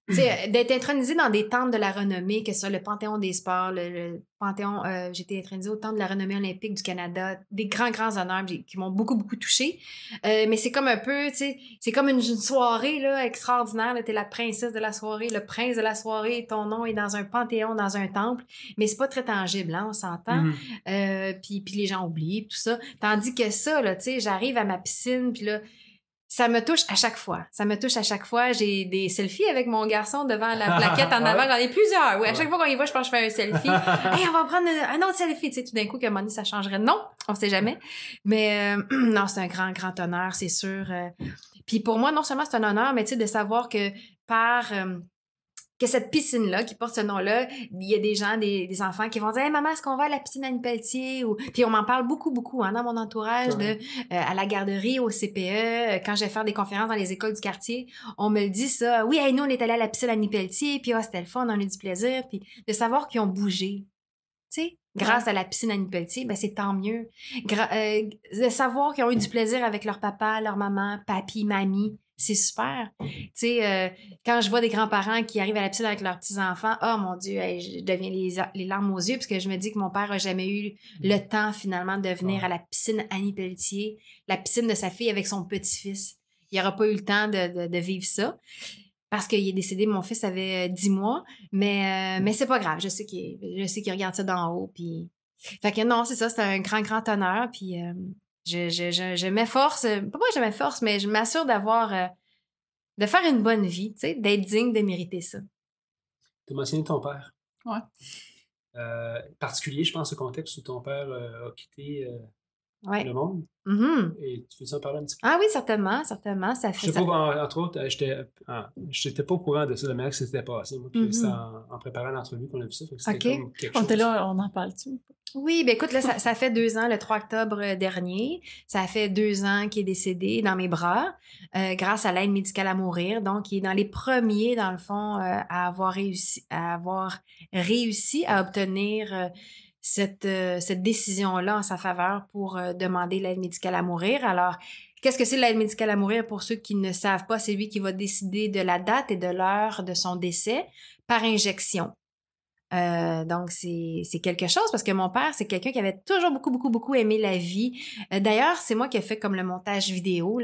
d'être intronisé dans des temples de la renommée, que ce soit le Panthéon des sports, le, Panthéon, euh, j'ai été intronisé au Temple de la renommée olympique du Canada, des grands, grands honneurs qui m'ont beaucoup, beaucoup touché. Euh, mais c'est comme un peu, tu sais, c'est comme une, soirée là, extraordinaire. T'es la princesse de la soirée, le prince de la soirée, ton nom est dans un panthéon, dans un temple, mais c'est pas très tangible, hein, on s'entend. Mm-hmm. Euh, puis, puis les gens oublient, tout ça. Tandis que ça, là, tu sais, j'arrive à ma piscine, puis là, ça me touche à chaque fois. Ça me touche à chaque fois. J'ai des selfies avec mon garçon devant la plaquette en avant. J'en ai plusieurs. Oui, à chaque fois qu'on y va, je pense que je fais un selfie. hey, on va prendre un autre selfie. Tu sais, tout d'un coup, que un ça changerait. Non, on sait jamais. Mais euh, non, c'est un grand, grand honneur, c'est sûr. Euh. Puis pour moi, non seulement c'est un honneur, mais tu sais, de savoir que par... Euh, que cette piscine-là, qui porte ce nom-là, il y a des gens, des, des enfants qui vont dire hey, maman, est-ce qu'on va à la piscine Annie Pelletier? Ou... Puis on m'en parle beaucoup, beaucoup hein, dans mon entourage, de, euh, à la garderie, au CPE, euh, quand je vais faire des conférences dans les écoles du quartier, on me le dit ça. Oui, hey, nous, on est allé à la piscine Annie Pelletier, puis oh, c'était le fun, on a eu du plaisir. Puis de savoir qu'ils ont bougé. Tu sais, grâce à la piscine Annie Pelletier, ben c'est tant mieux. Euh, de savoir qu'ils ont eu du plaisir avec leur papa, leur maman, papy, mamie, c'est super. Tu sais, euh, quand je vois des grands-parents qui arrivent à la piscine avec leurs petits-enfants, oh mon Dieu, je deviens les, larmes aux yeux parce que je me dis que mon père a jamais eu le temps finalement de venir à la piscine Annie Pelletier, la piscine de sa fille avec son petit-fils. Il n'aura pas eu le temps de, vivre ça parce qu'il est décédé, mon fils avait 10 mois, mais, euh, mais c'est pas grave. Je sais qu'il regarde ça d'en haut. Puis... Fait que non, c'est ça, c'est un grand, grand honneur. Puis euh, je, je, je, je m'efforce, pas moi je m'efforce, mais je m'assure d'avoir, euh, de faire une bonne vie, tu sais, d'être digne de mériter ça. Tu as mentionné ton père. Ouais. Euh, particulier, je pense, au contexte où ton père euh, a quitté le monde. Mm-hmm. Et tu veux en parler un petit peu? Ah oui, certainement, certainement. Ça fait. Je sais pas, entre autres, j'étais, n'étais pas au courant de ça, la manière que c'était passé. Moi, puis c'est mm-hmm. en, préparant l'entrevue qu'on a vu ça. OK. on était là, on en parle-tu? Oui, ben écoute, là, ça, ça, fait deux ans, le 3 octobre euh, dernier. Ça fait deux ans qu'il est décédé dans mes bras euh, grâce à l'aide médicale à mourir. Donc, il est dans les premiers, dans le fond, euh, à avoir réussi à avoir réussi à obtenir cette, cette décision-là en sa faveur pour demander l'aide médicale à mourir. Alors, qu'est-ce que c'est l'aide médicale à mourir pour ceux qui ne savent pas? C'est lui qui va décider de la date et de l'heure de son décès par injection. Euh, donc, c'est quelque chose parce que mon père, c'est quelqu'un qui avait toujours beaucoup, beaucoup, beaucoup aimé la vie. Euh, d'ailleurs, c'est moi qui ai fait comme le montage vidéo.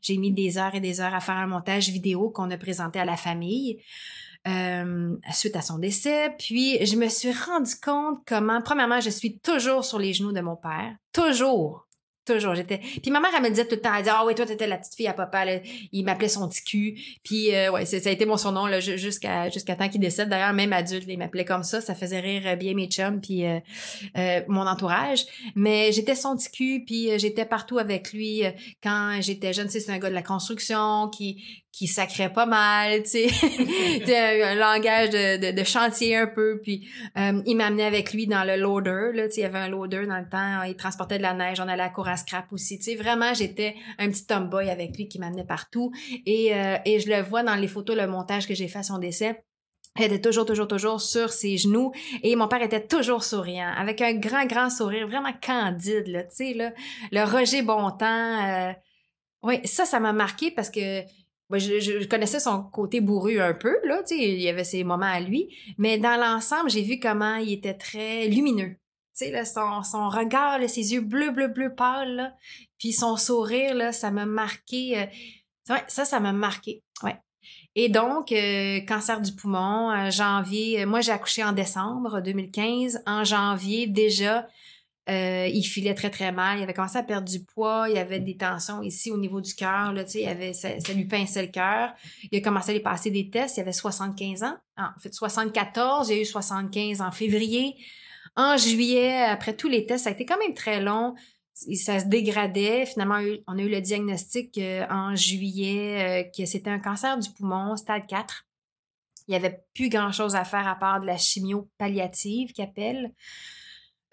J'ai mis des heures et des heures à faire un montage vidéo qu'on a présenté à la famille. Euh, suite à son décès. Puis je me suis rendu compte comment, premièrement, je suis toujours sur les genoux de mon père. Toujours. Toujours, j'étais. Puis ma mère, elle me disait tout le temps, elle disait, ah oh, oui, toi, t'étais la petite fille à papa, il m'appelait son petit cul. Puis, euh, ouais, ça a été mon surnom, jusqu'à, jusqu'à temps qu'il décède. D'ailleurs, même adulte, il m'appelait comme ça. Ça faisait rire bien mes chums, puis euh, euh, mon entourage. Mais j'étais son petit cul, puis j'étais partout avec lui quand j'étais jeune. c'est un gars de la construction qui, qui sacrait pas mal, tu sais, un, langage de, de, chantier un peu. Puis euh, il m'amenait avec lui dans le loader, là, tu sais, il y avait un loader dans le temps, il transportait de la neige, on allait à cour à scrap aussi, tu sais, vraiment, j'étais un petit tomboy avec lui qui m'amenait partout. Et, euh, et je le vois dans les photos, le montage que j'ai fait à son décès. Elle était toujours, toujours, toujours sur ses genoux et mon père était toujours souriant, avec un grand, grand sourire, vraiment candide, là, tu sais, là, le Roger Bontemps. Euh, oui, ça, ça m'a marqué parce que je, connaissais son côté bourru un peu, là, il y avait ses moments à lui, mais dans l'ensemble, j'ai vu comment il était très lumineux. Tu sais, son, regard, ses yeux bleus, bleus, bleus pâles, là, puis son sourire, là, ça m'a marqué. Euh, ça, ça m'a marqué, ouais. Et donc, euh, cancer du poumon, janvier, moi j'ai accouché en décembre 2015. En janvier, déjà, euh, il filait très, très mal. Il avait commencé à perdre du poids. Il y avait des tensions ici au niveau du cœur. Avait, ça, lui pinçait le cœur. Il a commencé à lui passer des tests. Il avait 75 ans. Ah, en fait, 74. Il a eu 75 en février. En juillet, après tous les tests, ça a été quand même très long. Ça se dégradait. Finalement, on a eu le diagnostic euh, en juillet euh, que c'était un cancer du poumon, stade 4. Il n'y avait plus grand-chose à faire à part de la chimio palliative qu'il appelle.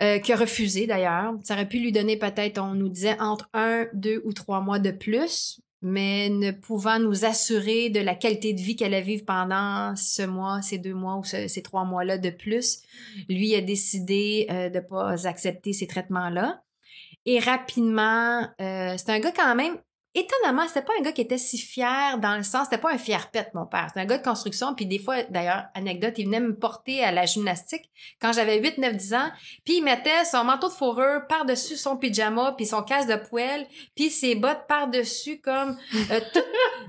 Euh, qui a refusé d'ailleurs. Ça aurait pu lui donner peut-être, on nous disait, entre un, deux ou trois mois de plus, mais ne pouvant nous assurer de la qualité de vie qu'elle allait vivre pendant ce mois, ces deux mois ou ces trois mois-là de plus, lui a décidé euh, de ne pas accepter ces traitements-là. Et rapidement, euh, c'est un gars quand même étonnamment, c'était pas un gars qui était si fier dans le sens, c'était pas un fier pète, mon père. C'était un gars de construction. Puis des fois, d'ailleurs, anecdote, il venait me porter à la gymnastique quand j'avais 8, 9, 10 ans. Puis il mettait son manteau de fourrure par-dessus son pyjama, puis son casque de poêle, puis ses bottes par-dessus comme euh, tout.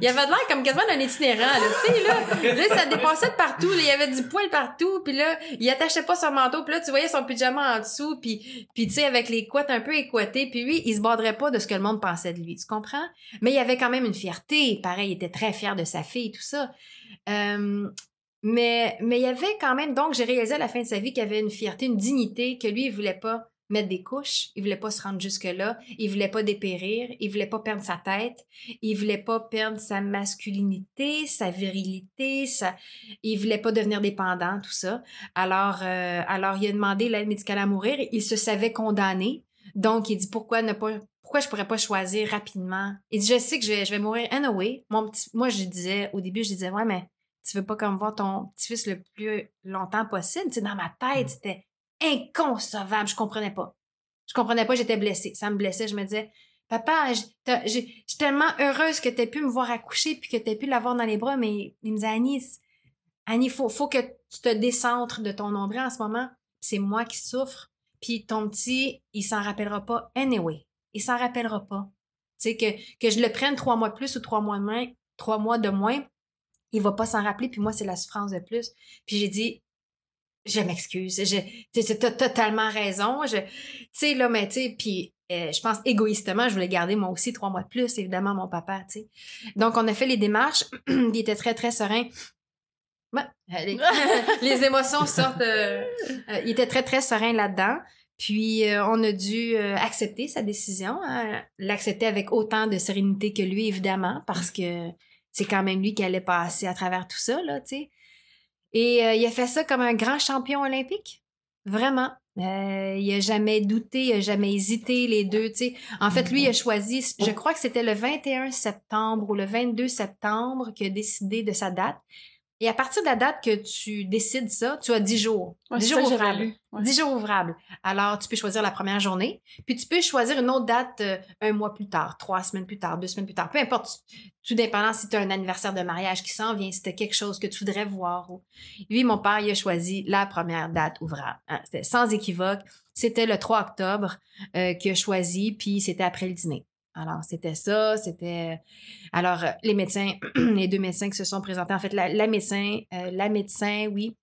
Il avait de l'air comme quasiment un itinérant, là. Tu sais, là, là, ça dépassait de partout. il y avait du poil partout. Puis là, il attachait pas son manteau. Puis là, tu voyais son pyjama en dessous. Puis, puis tu sais, avec les couettes un peu équatées. Puis lui, il se borderait pas de ce que le monde pensait de lui. Tu comprends? Mais il y avait quand même une fierté. Pareil, il était très fier de sa fille, tout ça. Mais, mais il y avait quand même, donc j'ai réalisé à la fin de sa vie qu'il avait une fierté, une dignité, que lui, il voulait pas mettre des couches, il voulait pas se rendre jusque-là, il voulait pas dépérir, il voulait pas perdre sa tête, il voulait pas perdre sa masculinité, sa virilité, sa... il voulait pas devenir dépendant, tout ça. Alors, euh, alors il a demandé l'aide médicale à mourir, il se savait condamné, donc il dit pourquoi ne pas pourquoi je pourrais pas choisir rapidement? Et je sais que je vais, je vais mourir anyway. Mon petit, moi, je disais, au début, je disais, ouais, mais tu veux pas comme voir ton petit-fils le plus longtemps possible? Tu dans ma tête, mm. c'était inconcevable. Je comprenais pas. Je comprenais pas, j'étais blessée. Ça me blessait. Je me disais, papa, je suis tellement heureuse que tu aies pu me voir accoucher puis que tu aies pu l'avoir dans les bras, mais il me disait, Annie, Annie, faut, faut que tu te décentres de ton nombril en ce moment. C'est moi qui souffre. Puis ton petit, il s'en rappellera pas anyway il s'en rappellera pas. Tu sais, que, que je le prenne trois mois de plus ou trois mois de moins, trois mois de moins, il va pas s'en rappeler, puis moi, c'est la souffrance de plus. Puis j'ai dit, je m'excuse, tu as totalement raison. Tu sais, là, mais tu sais, puis euh, je pense égoïstement, je voulais garder moi aussi trois mois de plus, évidemment, mon papa, tu sais. Donc, on a fait les démarches, il était très, très serein. les, émotions sortent. Euh, euh, il était très, très serein là-dedans. Puis euh, on a dû euh, accepter sa décision, hein, l'accepter avec autant de sérénité que lui, évidemment, parce que c'est quand même lui qui allait passer à travers tout ça, là, tu sais. Et euh, il a fait ça comme un grand champion olympique, vraiment. il a jamais douté, il a jamais hésité, les deux, tu sais. En fait, lui, a choisi, je crois que c'était le 21 septembre ou le 22 septembre qu'il a décidé de sa date. Et à partir de la date que tu décides ça, tu as 10 jours. 10 jours ouvrables. 10 jours ouvrables. Alors, tu peux choisir la première journée, puis tu peux choisir une autre date euh, un mois plus tard, trois semaines plus tard, deux semaines plus tard. Peu importe, tout dépendant si tu as un anniversaire de mariage qui s'en vient, si tu quelque chose que tu voudrais voir. Lui, mon père, il a choisi la première date ouvrable. Hein. C'était sans équivoque. C'était le 3 octobre euh, qu'il a choisi, puis c'était après le dîner. Alors, c'était ça, c'était... Alors, euh, les médecins, les deux médecins qui se sont présentés, en fait, la, médecin, euh, la médecin, oui,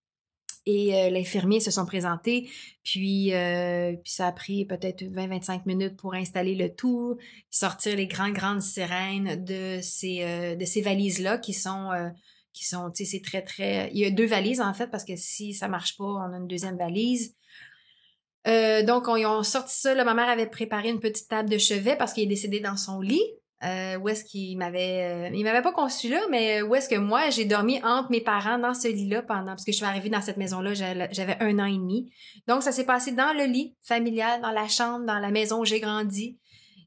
et euh, l'infirmier se sont présentés. Puis, puis ça a pris peut-être 20-25 minutes pour installer le tout, sortir les grandes, grandes sirènes de ces, de ces valises-là qui sont... qui sont, tu sais, c'est très, très... Il y a deux valises, en fait, parce que si ça marche pas, on a une deuxième valise. Euh, donc, on, ils sorti ça. ma mère avait préparé une petite table de chevet parce qu'il est décédé dans son lit. Euh, où est-ce qu'il m'avait... Euh, il m'avait pas conçu là, mais où est-ce que moi, j'ai dormi entre mes parents dans ce lit-là pendant... Parce que je suis arrivée dans cette maison-là, j'avais un an et demi. Donc, ça s'est passé dans le lit familial, dans la chambre, dans la maison où j'ai grandi.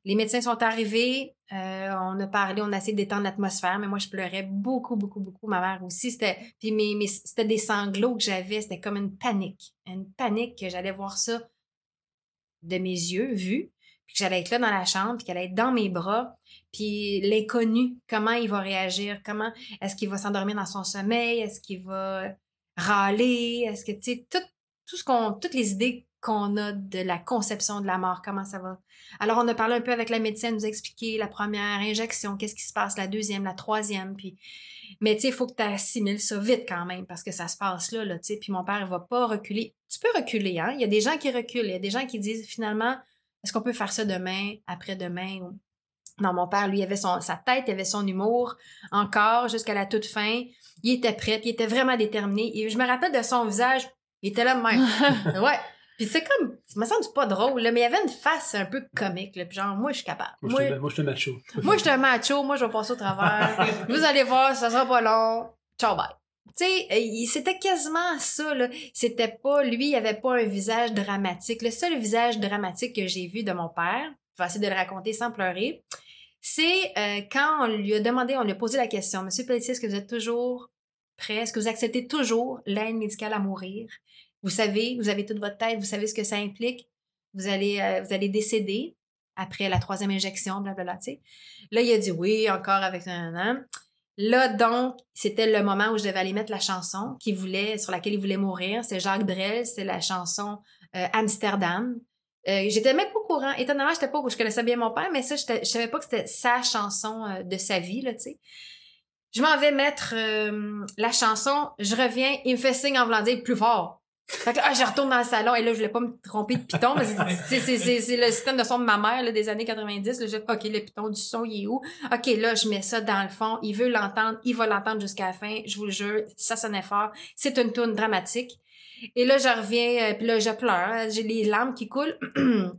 Les médecins sont arrivés, on a parlé, on a essayé de détendre l'atmosphère, mais moi, je pleurais beaucoup, beaucoup, beaucoup. Ma mère aussi, c'était... Puis c'était des sanglots que j'avais, c'était comme une panique. Une panique que j'allais voir ça de mes yeux, vu, puis que j'allais être là dans la chambre, puis qu'elle allait être dans mes bras, puis l'inconnu, comment il va réagir, comment est-ce qu'il va s'endormir dans son sommeil, est-ce qu'il va râler, est-ce que tu sais tout, tout ce qu'on toutes les idées qu'on a de la conception de la mort, comment ça va. Alors on a parlé un peu avec la médecine, nous expliquer la première injection, qu'est-ce qui se passe, la deuxième, la troisième, puis mais tu sais, il faut que tu assimiles ça vite quand même parce que ça se passe là, là tu sais. Puis mon père, il va pas reculer. Tu peux reculer, hein. Il y a des gens qui reculent. Il y a des gens qui disent finalement, est-ce qu'on peut faire ça demain, après-demain? Non, mon père, lui, il avait son, sa tête, il avait son humour encore jusqu'à la toute fin. Il était prêt, il était vraiment déterminé. Et je me rappelle de son visage, il était là même. ouais. Puis c'est comme, ça me semble pas drôle, là, mais il y avait une face un peu comique, là, puis genre, moi, je suis capable. Moi, je suis un macho. moi, je suis un macho, moi, je vais passer au travers. Vous allez voir, ça sera pas long. Ciao, bye. Tu sais, euh, c'était quasiment ça, là. C'était pas, lui, il avait pas un visage dramatique. Le seul visage dramatique que j'ai vu de mon père, je vais essayer de le raconter sans pleurer, c'est euh, quand on lui a demandé, on lui a posé la question, Monsieur Pelletier, est-ce que vous êtes toujours prêt? Est-ce que vous acceptez toujours l'aide médicale à mourir? Vous savez, vous avez toute votre tête, vous savez ce que ça implique. Vous allez, euh, vous allez décéder après la troisième injection, blablabla, tu sais. Là, il a dit oui, encore avec un an. Là, donc, c'était le moment où je devais aller mettre la chanson qu'il voulait, sur laquelle il voulait mourir. C'est Jacques Brel, c'est la chanson euh, Amsterdam. Euh, j'étais même pas au courant. Étonnamment, j'étais pas, je connaissais bien mon père, mais ça, je savais pas que c'était sa chanson de sa vie, là, tu sais. Je m'en vais mettre la chanson, je reviens, il me fait signe en voulant dire plus fort. Fait que là, ah, je retourne dans le salon et là, je voulais pas me tromper de piton, mais c'est le système de son de ma mère là, des années 90. Là, je OK, le piton du son, il est où? OK, là, je mets ça dans le fond. Il veut l'entendre, il va l'entendre jusqu'à la fin. Je vous le jure, ça sonnait fort. C'est une tune dramatique. Et là, je reviens, euh, puis là, je pleure. J'ai les larmes qui coulent.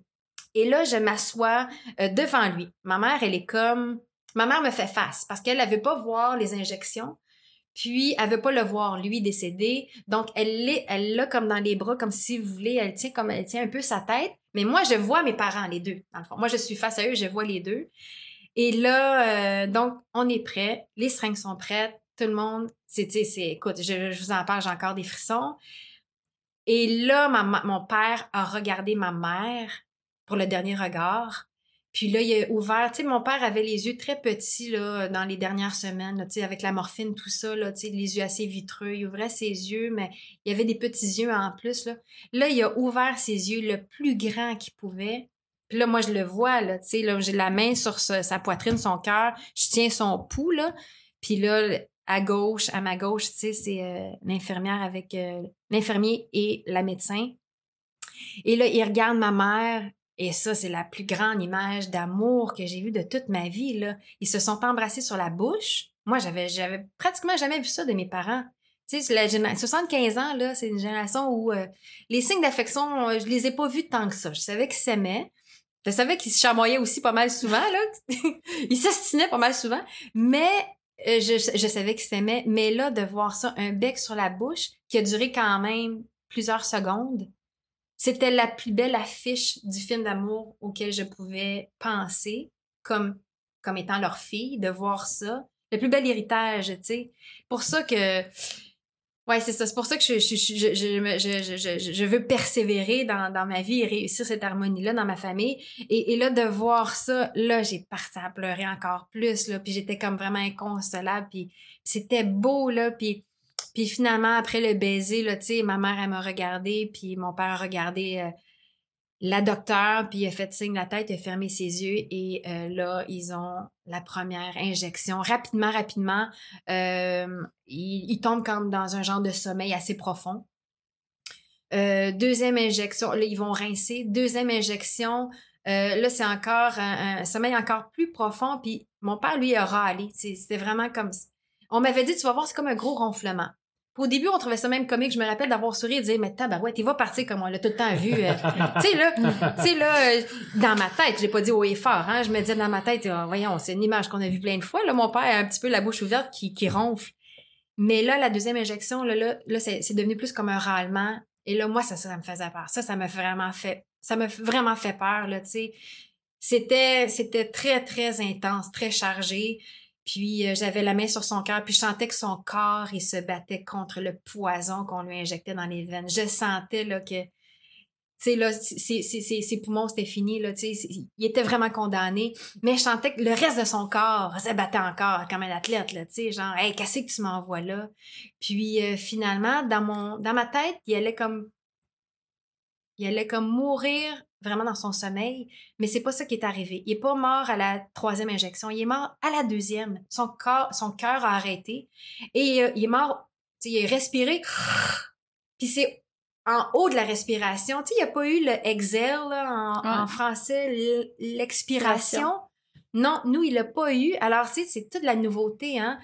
et là, je m'assois euh, devant lui. Ma mère, elle est comme... Ma mère me fait face parce qu'elle ne veut pas voir les injections. Puis, elle veut pas le voir, lui, décédé. Donc, elle l'est, elle l'a comme dans les bras, comme si vous voulez, elle tient comme, elle tient un peu sa tête. Mais moi, je vois mes parents, les deux, dans le fond. Moi, je suis face à eux, je vois les deux. Et là, euh, donc, on est prêt. Les seringues sont prêtes. Tout le monde, c'est, c'est, écoute, je, je vous en parle, j'ai encore des frissons. Et là, mon père a regardé ma mère pour le dernier regard. Puis là, il a ouvert, tu sais, mon père avait les yeux très petits là, dans les dernières semaines, tu sais, avec la morphine, tout ça, là, tu sais, les yeux assez vitreux. Il ouvrait ses yeux, mais il avait des petits yeux en plus. Là, là il a ouvert ses yeux le plus grand qu'il pouvait. Puis là, moi, je le vois, là, tu sais, là, j'ai la main sur sa, poitrine, son cœur, je tiens son pouls, là. Puis là, à gauche, à ma gauche, tu sais, c'est euh, l'infirmière avec euh, l'infirmier et la médecin. Et là, il regarde ma mère, et ça, c'est la plus grande image d'amour que j'ai vue de toute ma vie. Ils se sont embrassés sur la bouche. Moi, j'avais, pratiquement jamais vu ça de mes parents. Tu sais, la 75 ans, c'est une génération où euh, les signes d'affection, euh, je les ai pas vus tant que ça. Je savais qu'ils s'aimaient. Je savais qu'ils se chamoyaient aussi pas mal souvent, ils s'astinaient pas mal souvent. Mais euh, je, je savais qu'ils s'aimaient. Mais là, de voir ça, un bec sur la bouche, qui a duré quand même plusieurs secondes, c'était la plus belle affiche du film d'amour auquel je pouvais penser comme, comme étant leur fille, de voir ça. le plus bel héritage, tu sais. Pour ça que Ouais, c'est ça. C'est pour ça que je, je, je, je, veux persévérer dans, dans ma vie et réussir cette harmonie-là dans ma famille. Et, et là, de voir ça, là, j'ai parti à pleurer encore plus, là. Puis j'étais comme vraiment inconsolable. Puis c'était beau, là. Puis, puis finalement, après le baiser, là, tu sais, ma mère, elle m'a regardé. Puis mon père a regardé euh, la docteure, puis il a fait signe de la tête, il a fermé ses yeux et euh, là, ils ont la première injection. Rapidement, rapidement, euh, il, tombe comme dans un genre de sommeil assez profond. Deuxième injection, là, ils vont rincer. Deuxième injection, là, c'est encore un, sommeil encore plus profond. Puis mon père, lui, a râlé. C'était vraiment comme... On m'avait dit, tu vas voir, c'est comme un gros ronflement. Au début, on trouvait ça même comique. Je me rappelle d'avoir souri et de dire, mais tabarouette, il va partir comme on l'a tout le temps vu. Euh. tu sais, là, tu sais, là, euh, dans ma tête, je l'ai pas dit haut et fort, hein. Je me disais dans ma tête, oh, voyons, c'est une image qu'on a vue plein de fois. Là, mon père a un petit peu la bouche ouverte qui, qui ronfle. Mais là, la deuxième injection, là, là, là c'est, devenu plus comme un râlement. Et là, moi, ça, ça, me faisait peur. Ça, ça m'a vraiment fait, ça m'a vraiment fait peur, là, tu sais. C'était, c'était très, très intense, très chargé. Puis euh, j'avais la main sur son cœur, puis je sentais que son corps, il se battait contre le poison qu'on lui injectait dans les veines. Je sentais là que, tu sais, là, ses, poumons, c'était fini, là, tu sais, il était vraiment condamné. Mais je sentais que le reste de son corps se battait encore comme un athlète, là, tu sais, genre, hey, qu'est-ce que tu m'envoies là? Puis euh, finalement, dans mon, dans ma tête, il allait comme, il allait comme mourir vraiment dans son sommeil, mais c'est pas ça qui est arrivé. Il est pas mort à la troisième injection, il est mort à la deuxième. Son corps, son cœur a arrêté et euh, il est mort, il est respiré, puis c'est en haut de la respiration. Tu sais, il n'y a pas eu le exhale en, français, l'expiration. Non, nous, il l'a pas eu. Alors, tu c'est toute la nouveauté, hein.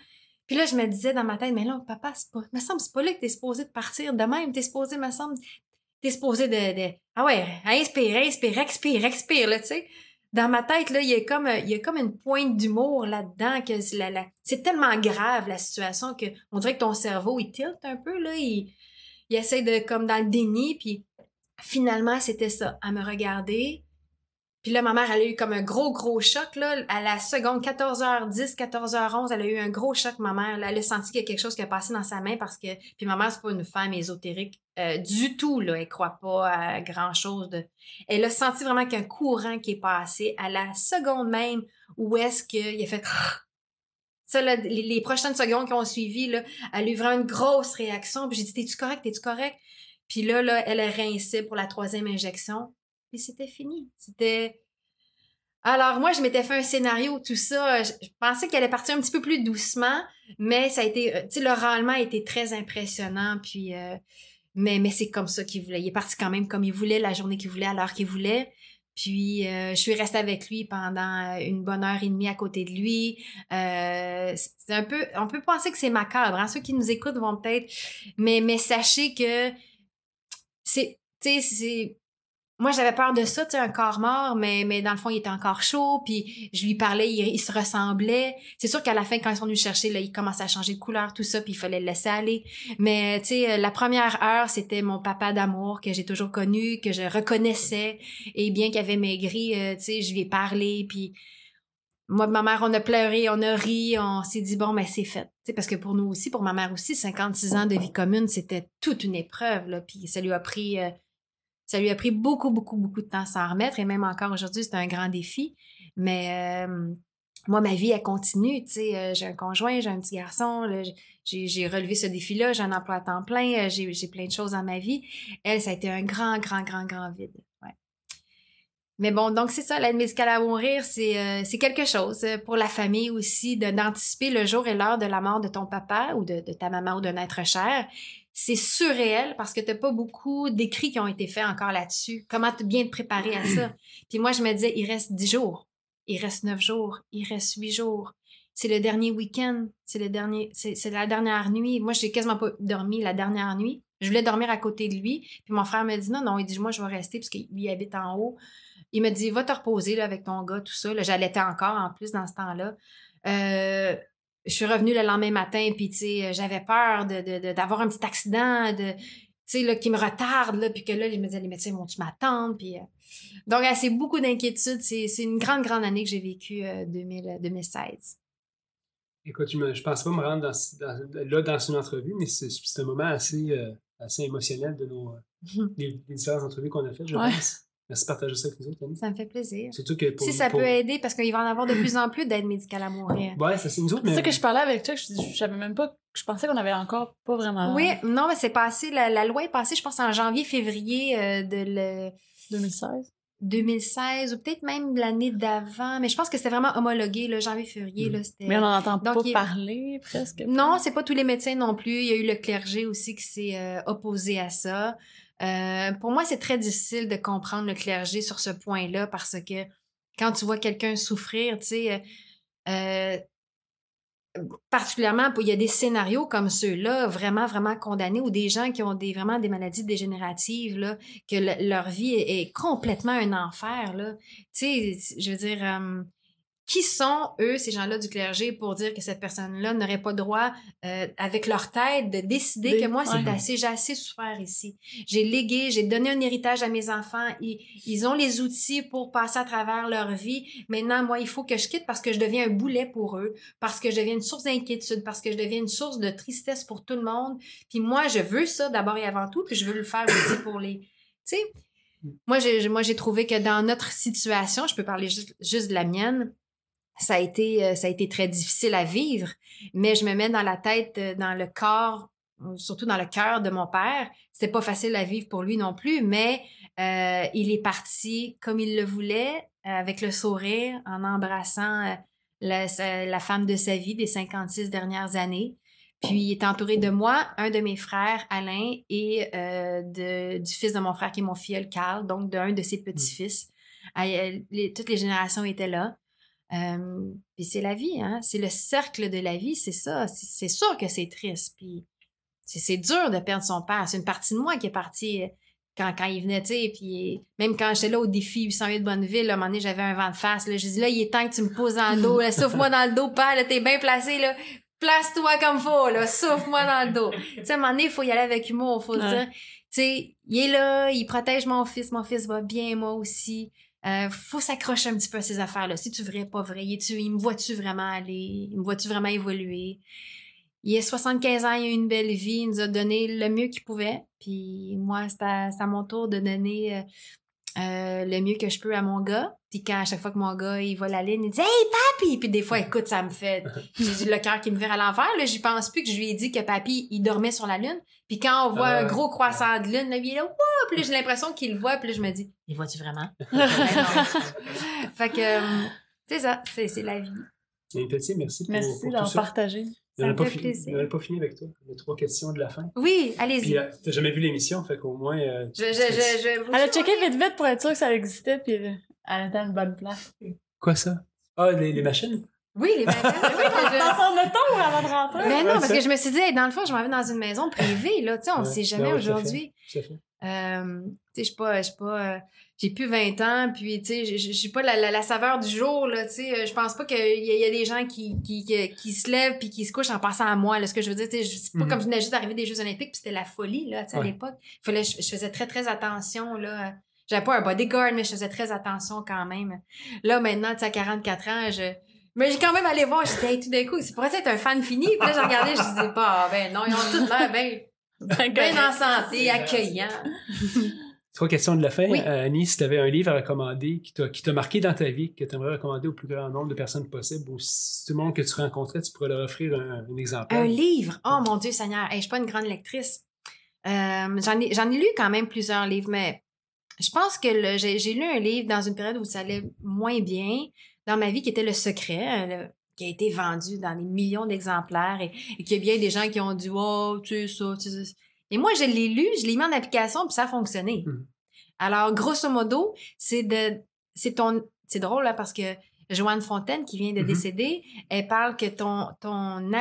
Puis là, je me disais dans ma tête, mais là, papa, c'est pas, me semble, c'est pas là que t'es supposé de partir de même. T'es supposé, me semble, t'es de, ah ouais, inspire, inspire, expire, expire, là, tu sais. Dans ma tête, là, il y a comme, il y une pointe d'humour là-dedans que c'est tellement grave, la situation, que on dirait que ton cerveau, il tilte un peu, là, il, il essaie de, comme dans le déni, puis finalement, c'était ça, à me regarder, puis là, ma mère, elle a eu comme un gros, gros choc, là. À la seconde, 14h10, 14h11, elle a eu un gros choc, ma mère. elle a senti qu'il y a quelque chose qui a passé dans sa main parce que... Puis ma mère, c'est pas une femme ésotérique euh, du tout, là. Elle croit pas à grand-chose de... Elle a senti vraiment qu'un courant qui est passé à la seconde même où est-ce qu'il a fait... Ça, là, les, prochaines secondes qui ont suivi, là, elle a eu vraiment une grosse réaction. Puis j'ai dit, t'es-tu correct? T'es-tu correct? Puis là, là, elle a rincé pour la troisième injection puis c'était fini. C'était. Alors, moi, je m'étais fait un scénario, tout ça. Je, pensais qu'elle allait partir un petit peu plus doucement, mais ça a été. Euh, tu sais, le rendement a été très impressionnant. Puis. Euh, mais mais c'est comme ça qu'il voulait. Il est parti quand même comme il voulait, la journée qu'il voulait, à l'heure qu'il voulait. Puis euh, je suis restée avec lui pendant une bonne heure et demie à côté de lui. c'est un peu, on peut penser que c'est macabre. Hein? Ceux qui nous écoutent vont peut-être, mais mais sachez que c'est, tu sais, c'est moi, j'avais peur de ça, tu sais, un corps mort, mais, mais dans le fond, il était encore chaud, puis je lui parlais, il, se ressemblait. C'est sûr qu'à la fin, quand ils sont venus chercher, là, il commençait à changer de couleur, tout ça, puis il fallait le laisser aller. Mais, tu sais, la première heure, c'était mon papa d'amour que j'ai toujours connu, que je reconnaissais, et bien qu'il avait maigri, euh, tu sais, je lui ai parlé, puis moi ma mère, on a pleuré, on a ri, on s'est dit, bon, mais c'est fait. sais, parce que pour nous aussi, pour ma mère aussi, 56 ans de vie commune, c'était toute une épreuve, là, puis ça lui a pris... Euh, ça lui a pris beaucoup, beaucoup, beaucoup de temps à s'en remettre et même encore aujourd'hui, c'est un grand défi. Mais euh, moi, ma vie, elle continue. Tu sais, euh, j'ai un conjoint, j'ai un petit garçon, j'ai relevé ce défi-là, j'ai un emploi à temps plein, euh, j'ai plein de choses dans ma vie. Elle, ça a été un grand, grand, grand, grand vide. Mais bon, donc c'est ça, l'aide médicale à mourir, c'est quelque chose pour la famille aussi, d'anticiper le jour et l'heure de la mort de ton papa ou de ta maman ou d'un être cher c'est surréel parce que t'as pas beaucoup d'écrits qui ont été faits encore là-dessus. Comment bien te préparer à ça? Puis moi, je me disais, il reste dix jours, il reste neuf jours, il reste huit jours. C'est le dernier week-end, c'est le dernier, c'est la dernière nuit. Moi, j'ai quasiment pas dormi la dernière nuit. Je voulais dormir à côté de lui. Puis mon frère me dit non, non, il dit moi, je vais rester parce qu'il habite en haut. Il me dit va te reposer là, avec ton gars, tout ça. J'allaitais encore en plus dans ce temps-là. Euh, je suis revenue le lendemain matin, puis tu sais, euh, j'avais peur de, d'avoir un petit accident, de, tu sais, là, qui me retarde, là, puis que là, je me disais, les médecins vont-tu m'attendre, puis... Euh, donc, c'est beaucoup d'inquiétudes. C'est, une grande, grande année que j'ai vécue, euh, 2016. Écoute, je ne pense pas me rendre là dans une entrevue, mais c'est un moment assez, euh, assez émotionnel de nos les, différentes entrevues qu'on a faites, je pense. Merci de partager ça avec nous autres, Annie. Ça me fait plaisir. Surtout que si ça peut aider, parce qu'il va en avoir de plus en plus d'aide médicale à mourir. Ouais, ça c'est nous autres. C'est ça que je parlais avec toi, je, je savais même pas, je pensais qu'on avait encore pas vraiment. Oui, non, mais c'est passé, la, loi est passée, je pense, en janvier-février euh, de le. 2016. 2016 ou peut-être même l'année d'avant, mais je pense que c'était vraiment homologué, le janvier-février. Mm. Mais on n'en entend pas parler presque. Non, c'est pas tous les médecins non plus. Il y a eu le clergé aussi qui s'est euh, opposé à ça. Euh, pour moi, c'est très difficile de comprendre le clergé sur ce point-là parce que quand tu vois quelqu'un souffrir, tu sais, euh, particulièrement, il y a des scénarios comme ceux-là, vraiment, vraiment condamnés, ou des gens qui ont des, vraiment des maladies dégénératives, là, que leur vie est, complètement un enfer. Là. Tu sais, je veux dire, euh, qui sont, eux, ces gens-là du clergé, pour dire que cette personne-là n'aurait pas droit, euh, avec leur tête, de décider que moi, c'est assez, j'ai assez souffert ici. J'ai légué, j'ai donné un héritage à mes enfants. Ils, ils ont les outils pour passer à travers leur vie. Maintenant, moi, il faut que je quitte parce que je deviens un boulet pour eux, parce que je deviens une source d'inquiétude, parce que je deviens une source de tristesse pour tout le monde. Puis moi, je veux ça d'abord et avant tout, puis je veux le faire aussi pour les... Tu sais, moi, j'ai, moi, j'ai trouvé que dans notre situation, je peux parler juste, juste de la mienne, ça a été euh, ça a été très difficile à vivre, mais je me mets dans la tête, euh, dans le corps, euh, surtout dans le cœur de mon père. C'était pas facile à vivre pour lui non plus, mais il est parti comme il le voulait, avec le sourire, en embrassant la, la, femme de sa vie des 56 dernières années. Puis il est entouré de moi, un de mes frères, Alain, et de, du fils de mon frère qui est mon filleul, Carl, donc d'un de ses mmh. petits-fils. toutes les générations étaient là. Euh, puis c'est la vie, hein? C'est le cercle de la vie, c'est ça. C'est sûr que c'est triste. Puis c'est dur de perdre son père. C'est une partie de moi qui est partie euh, quand, quand il venait, tu sais. Puis même quand j'étais là au défi 808 de Bonneville, à un moment donné, j'avais un vent de face. Là, j'ai dit, là, il est temps que tu me poses dans le dos. Souffle-moi dans le dos, père. Là, t'es bien placé, là. Place-toi comme faut, là. Souffle-moi dans le dos. tu sais, à un moment donné, il faut y aller avec humour. Il faut se dire, tu sais, il est là, il protège mon fils. Mon fils va bien, moi aussi. Euh, faut s'accrocher un petit peu à ces affaires-là. Si tu vrai, pas vrai, il me vois-tu vraiment aller? Il me vois-tu vraiment évoluer? Il a 75 ans, il a une belle vie, il nous a donné le mieux qu'il pouvait. Puis moi, c'est à, mon tour de donner euh, euh, le mieux que je peux à mon gars. Puis quand à chaque fois que mon gars il voit la ligne, il dit Hey papi! Puis des fois, écoute, ça me fait j'ai le cœur qui me vire à l'envers. Là, j'y pense plus que je lui ai dit que papi, il dormait sur la lune. Puis quand on voit un gros croissant de lune, là, il est là, Puis là, j'ai l'impression qu'il le voit. Puis là, je me dis Il voit-tu vraiment? fait que euh, c'est ça, c'est la vie. Petit, merci pour, merci d'en partager. On n'a pas, fini, pas fini avec toi. Les trois questions de la fin. Oui, allez-y. Tu euh, t'as jamais vu l'émission, fait qu'au moins. Euh, je, je, je, elle a checké vite vite pour être sûre que ça existait, puis elle était à une bonne place. Quoi ça? Ah, les, les machines? Oui, les machines. oui, dans son auto avant de rentrer. Mais non, parce que je me suis dit, dans le fond, je m'en vais dans une maison privée, là. Tu sais, on ne sait jamais aujourd'hui. Euh, tu sais, je suis pas, pas, euh, j'ai plus 20 ans, puis tu sais, je suis pas la, la, saveur du jour, là, tu sais, je pense pas qu'il y, y, a des gens qui, qui, qui, se lèvent puis qui se couchent en passant à moi, là, ce que je veux dire, tu sais, c'est pas mhm. comme je venais juste d'arriver des Jeux olympiques puis c'était la folie, là, tu sais, à l'époque. Fallait, je, faisais très, très attention, là. J'avais pas un bodyguard, mais je faisais très attention quand même. Là, maintenant, tu sais, à 44 ans, je, mais j'ai quand même allé voir, j'étais, tout d'un coup, c'est pour ça être un fan fini, puis là, j'ai regardé, je disais, pas, ben non, ils ont tout l'air bien Bien en santé, accueillant. Trois questions de la fin? Euh, Annie, si tu avais un livre à recommander qui t'a marqué dans ta vie, que tu aimerais recommander au plus grand nombre de personnes possible, ou si tout le monde que tu rencontrais, tu pourrais leur offrir un, exemple. Un livre? Oh mon Dieu Seigneur, je je suis pas une grande lectrice. Euh, j'en ai, ai, lu quand même plusieurs livres, mais je pense que j'ai lu un livre dans une période où ça allait moins bien dans ma vie, qui était Le Secret. Qui a été vendu dans des millions d'exemplaires et, qu'il y a bien des gens qui ont dit Oh, tu sais ça, tu sais Et moi, je l'ai lu, je l'ai mis en application, puis ça a fonctionné. Mmh. Alors, grosso modo, c'est de. C'est ton. C'est drôle là parce que Joanne Fontaine, qui vient de mmh décéder, elle parle que ton, ton,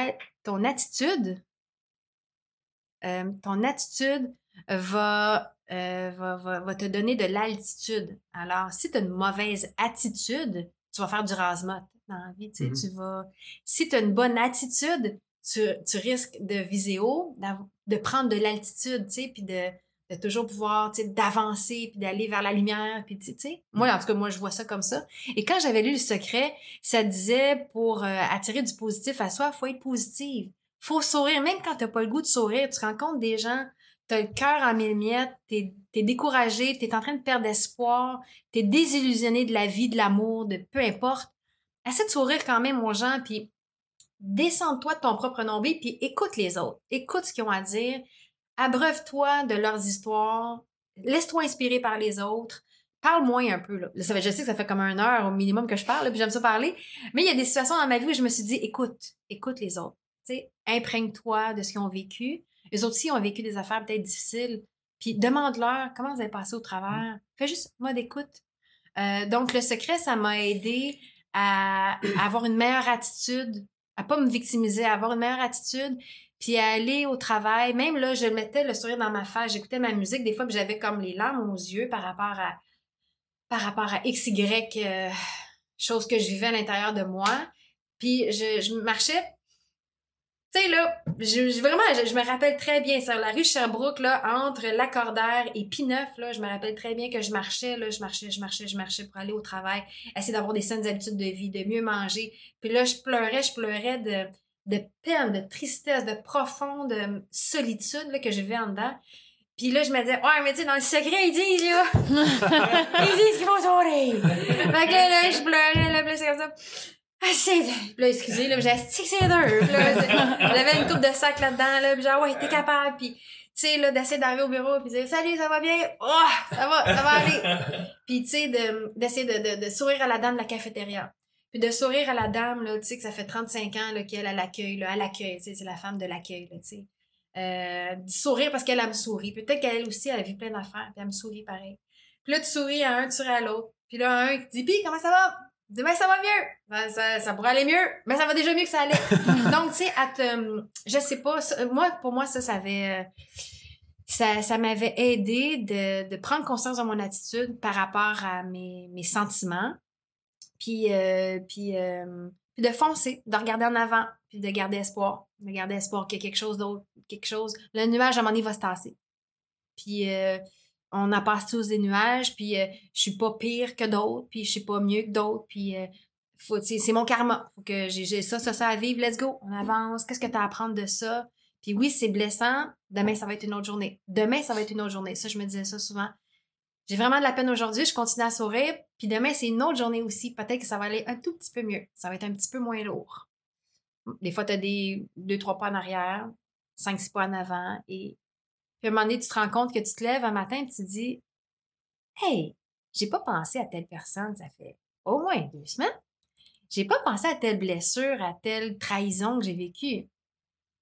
ton attitude, euh, ton attitude va, euh, va, va, va, te donner de l'altitude. Alors, si tu as une mauvaise attitude, tu vas faire du rasmat dans la vie. Mmh tu vas, si tu as une bonne attitude, tu, tu risques de viser haut, de prendre de l'altitude, tu sais, puis de, de toujours pouvoir, tu sais, d'avancer, puis d'aller vers la lumière, puis tu sais. Moi, en tout cas, moi, je vois ça comme ça. Et quand j'avais lu Le Secret, ça disait, pour euh, attirer du positif à soi, faut être positive. Faut sourire, même quand t'as pas le goût de sourire. Tu rencontres des gens, t'as le cœur en mille miettes, t'es es découragé, t'es en train de perdre espoir, t'es désillusionné de la vie, de l'amour, de peu importe. Essaie de sourire quand même aux gens, puis descends-toi de ton propre nombril, puis écoute les autres. Écoute ce qu'ils ont à dire abreuve-toi de leurs histoires, laisse-toi inspirer par les autres. Parle moins un peu. Là. je sais que ça fait comme une heure au minimum que je parle, puis j'aime ça parler. Mais il y a des situations dans ma vie où je me suis dit, écoute, écoute les autres. Imprègne-toi de ce qu'ils ont vécu. Les autres aussi ont vécu des affaires peut-être difficiles. Puis demande-leur comment vous avez passé au travers. Fais juste mode écoute. Euh, donc, le secret, ça m'a aidé à, à, avoir une meilleure attitude, à pas me victimiser, à avoir une meilleure attitude, puis aller au travail. Même là, je mettais le sourire dans ma face, j'écoutais ma musique. Des fois, j'avais comme les larmes aux yeux par rapport à, par rapport à X, Y, euh, chose que je vivais à l'intérieur de moi. Puis je marchais. Tu sais, là, je, vraiment, je, me rappelle très bien, sur la rue Sherbrooke, là, entre Lacordaire et Pineuf, là, je me rappelle très bien que je marchais, là, je marchais, je marchais, je marchais pour aller au travail, essayer d'avoir des saines habitudes de vie, de mieux manger. Puis là, je pleurais, je pleurais de, de peine, de tristesse, de profonde solitude là, que je vivais en dedans. Puis là, je me disais, ouais, mais tu sais, dans le secret, ils disent, là, ils disent qu'ils vont sourire. fait que là, je pleurais, là, comme ça. Ah, c'est là, excusez, là, j'ai dit c'est dur. J'avais une coupe de sac là-dedans, là, puis genre, ouais, t'es capable. Puis, tu sais, là, d'essayer d'arriver au bureau, puis dire, salut, ça va bien? Oh, ça va, ça va aller. puis, tu sais, d'essayer de, de, de sourire à la dame de la cafétéria. Puis de sourire à la dame, là, tu sais, que ça fait 35 ans qu'elle a l'accueil, là, à l'accueil, tu sais, c'est la femme de l'accueil, tu sais. Euh, sourire parce qu'elle me sourit. Peut-être qu'elle aussi, elle a vu plein d'affaires, puis elle me sourit pareil. Puis là, tu souris à un, tu souris à l'autre. Puis là, un qui dit, pis comment ça va? Ben, ça va mieux. Ben, ça, ça pourrait aller mieux, mais ça va déjà mieux que ça allait. Donc, tu sais, je sais pas, moi, pour moi, ça, ça avait, euh, ça, ça m'avait aidé de, de prendre conscience de mon attitude par rapport à mes, mes sentiments, puis, euh, puis, euh, puis de foncer, de regarder en avant, puis de garder espoir, de garder espoir qu'il y a quelque chose d'autre, quelque chose. Le nuage, à un moment donné, va se tasser. Puis euh, on a passé tous des nuages, puis je suis pas pire que d'autres, puis je suis pas mieux que d'autres, puis faut, c'est mon karma. Faut que j'ai ça, ça, ça à vivre. Let's go, on avance. Qu'est-ce que tu as à apprendre de ça? Puis oui, c'est blessant. Demain, ça va être une autre journée. Demain, ça va être une autre journée. Ça, je me disais ça souvent j'ai vraiment de la peine aujourd'hui, je continue à sourire, puis demain, c'est une autre journée aussi. Peut-être que ça va aller un tout petit peu mieux. Ça va être un petit peu moins lourd. Des fois, tu as des deux, trois pas en arrière, cinq, six pas en avant, et puis à un moment donné, tu te rends compte que tu te lèves un matin et tu te dis Hey, j'ai pas pensé à telle personne, ça fait au moins deux semaines. J'ai pas pensé à telle blessure, à telle trahison que j'ai vécue.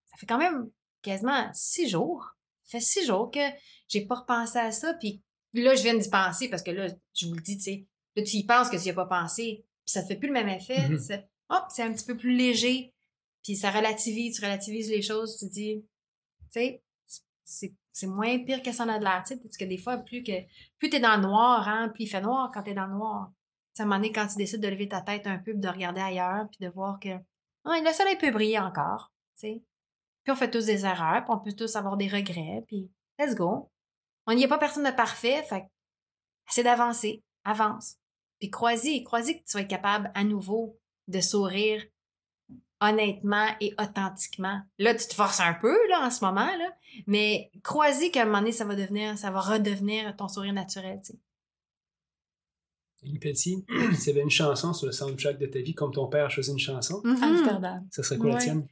Ça fait quand même quasiment six jours. Ça fait six jours que j'ai pas repensé à ça, puis là, je viens d'y penser parce que là, je vous le dis, tu sais, là, tu y penses que tu n'y as pas pensé, puis ça ne fait plus le même effet. Oh, c'est un petit peu plus léger, puis ça relativise, tu relativises les choses, tu te dis, tu sais, c'est moins pire que ça en a de l'air, que des fois, plus que plus t'es dans le noir, hein, plus il fait noir quand t'es dans le noir. à un moment donné, quand tu décides de lever ta tête un peu, de regarder ailleurs, puis de voir que oh, le soleil peut briller encore, tu sais. Puis on fait tous des erreurs, puis on peut tous avoir des regrets, puis let's go. On n'y a pas personne de parfait, fait c'est d'avancer, avance. Puis crois-y, crois-y que tu vas être capable à nouveau de sourire honnêtement et authentiquement. Là, tu te forces un peu, là, en ce moment, là, mais crois-y qu'à un moment donné, ça va devenir, ça va redevenir ton sourire naturel, tu sais. Petit, s'il y avait une chanson sur le soundtrack de ta vie, comme ton père a choisi une chanson, Amsterdam. ça serait quoi la tienne?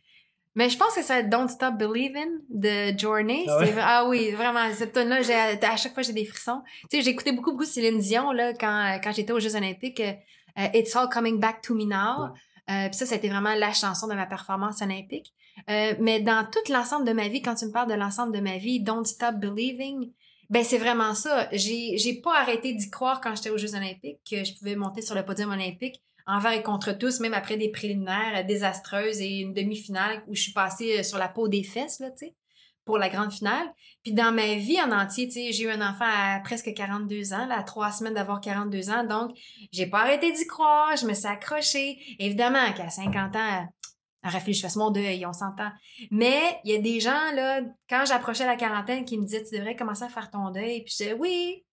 Mais je pense que c'est Don't Stop Believing de Journey. Ah, ah, oui, vraiment, cette tune là à chaque fois, j'ai des frissons. Tu sais, j'écoutais beaucoup, beaucoup Céline Dion, là, quand, quand j'étais aux Jeux Olympiques. Euh, It's All Coming Back to Me Now. Euh, ça, c'était vraiment la chanson de ma performance olympique. Euh, mais dans tout l'ensemble de ma vie, quand tu me parles de l'ensemble de ma vie, Don't Stop Believing, ben c'est vraiment ça. J'ai, j'ai pas arrêté d'y croire quand j'étais aux Jeux olympiques que je pouvais monter sur le podium olympique envers et contre tous, même après des préliminaires désastreuses et une demi-finale où je suis passée euh, sur la peau des fesses, là, tu sais, pour la grande finale. Puis dans ma vie en entier, tu sais, j'ai eu un enfant à presque 42 ans, là, à trois semaines d'avoir 42 ans, donc j'ai pas arrêté d'y croire, je me suis accrochée. Évidemment qu'à 50 ans, que je fasse mon deuil, on s'entend. Mais il y a des gens, là, quand j'approchais la quarantaine, qui me disaient, tu devrais commencer à faire ton deuil. Puis je disais, oui,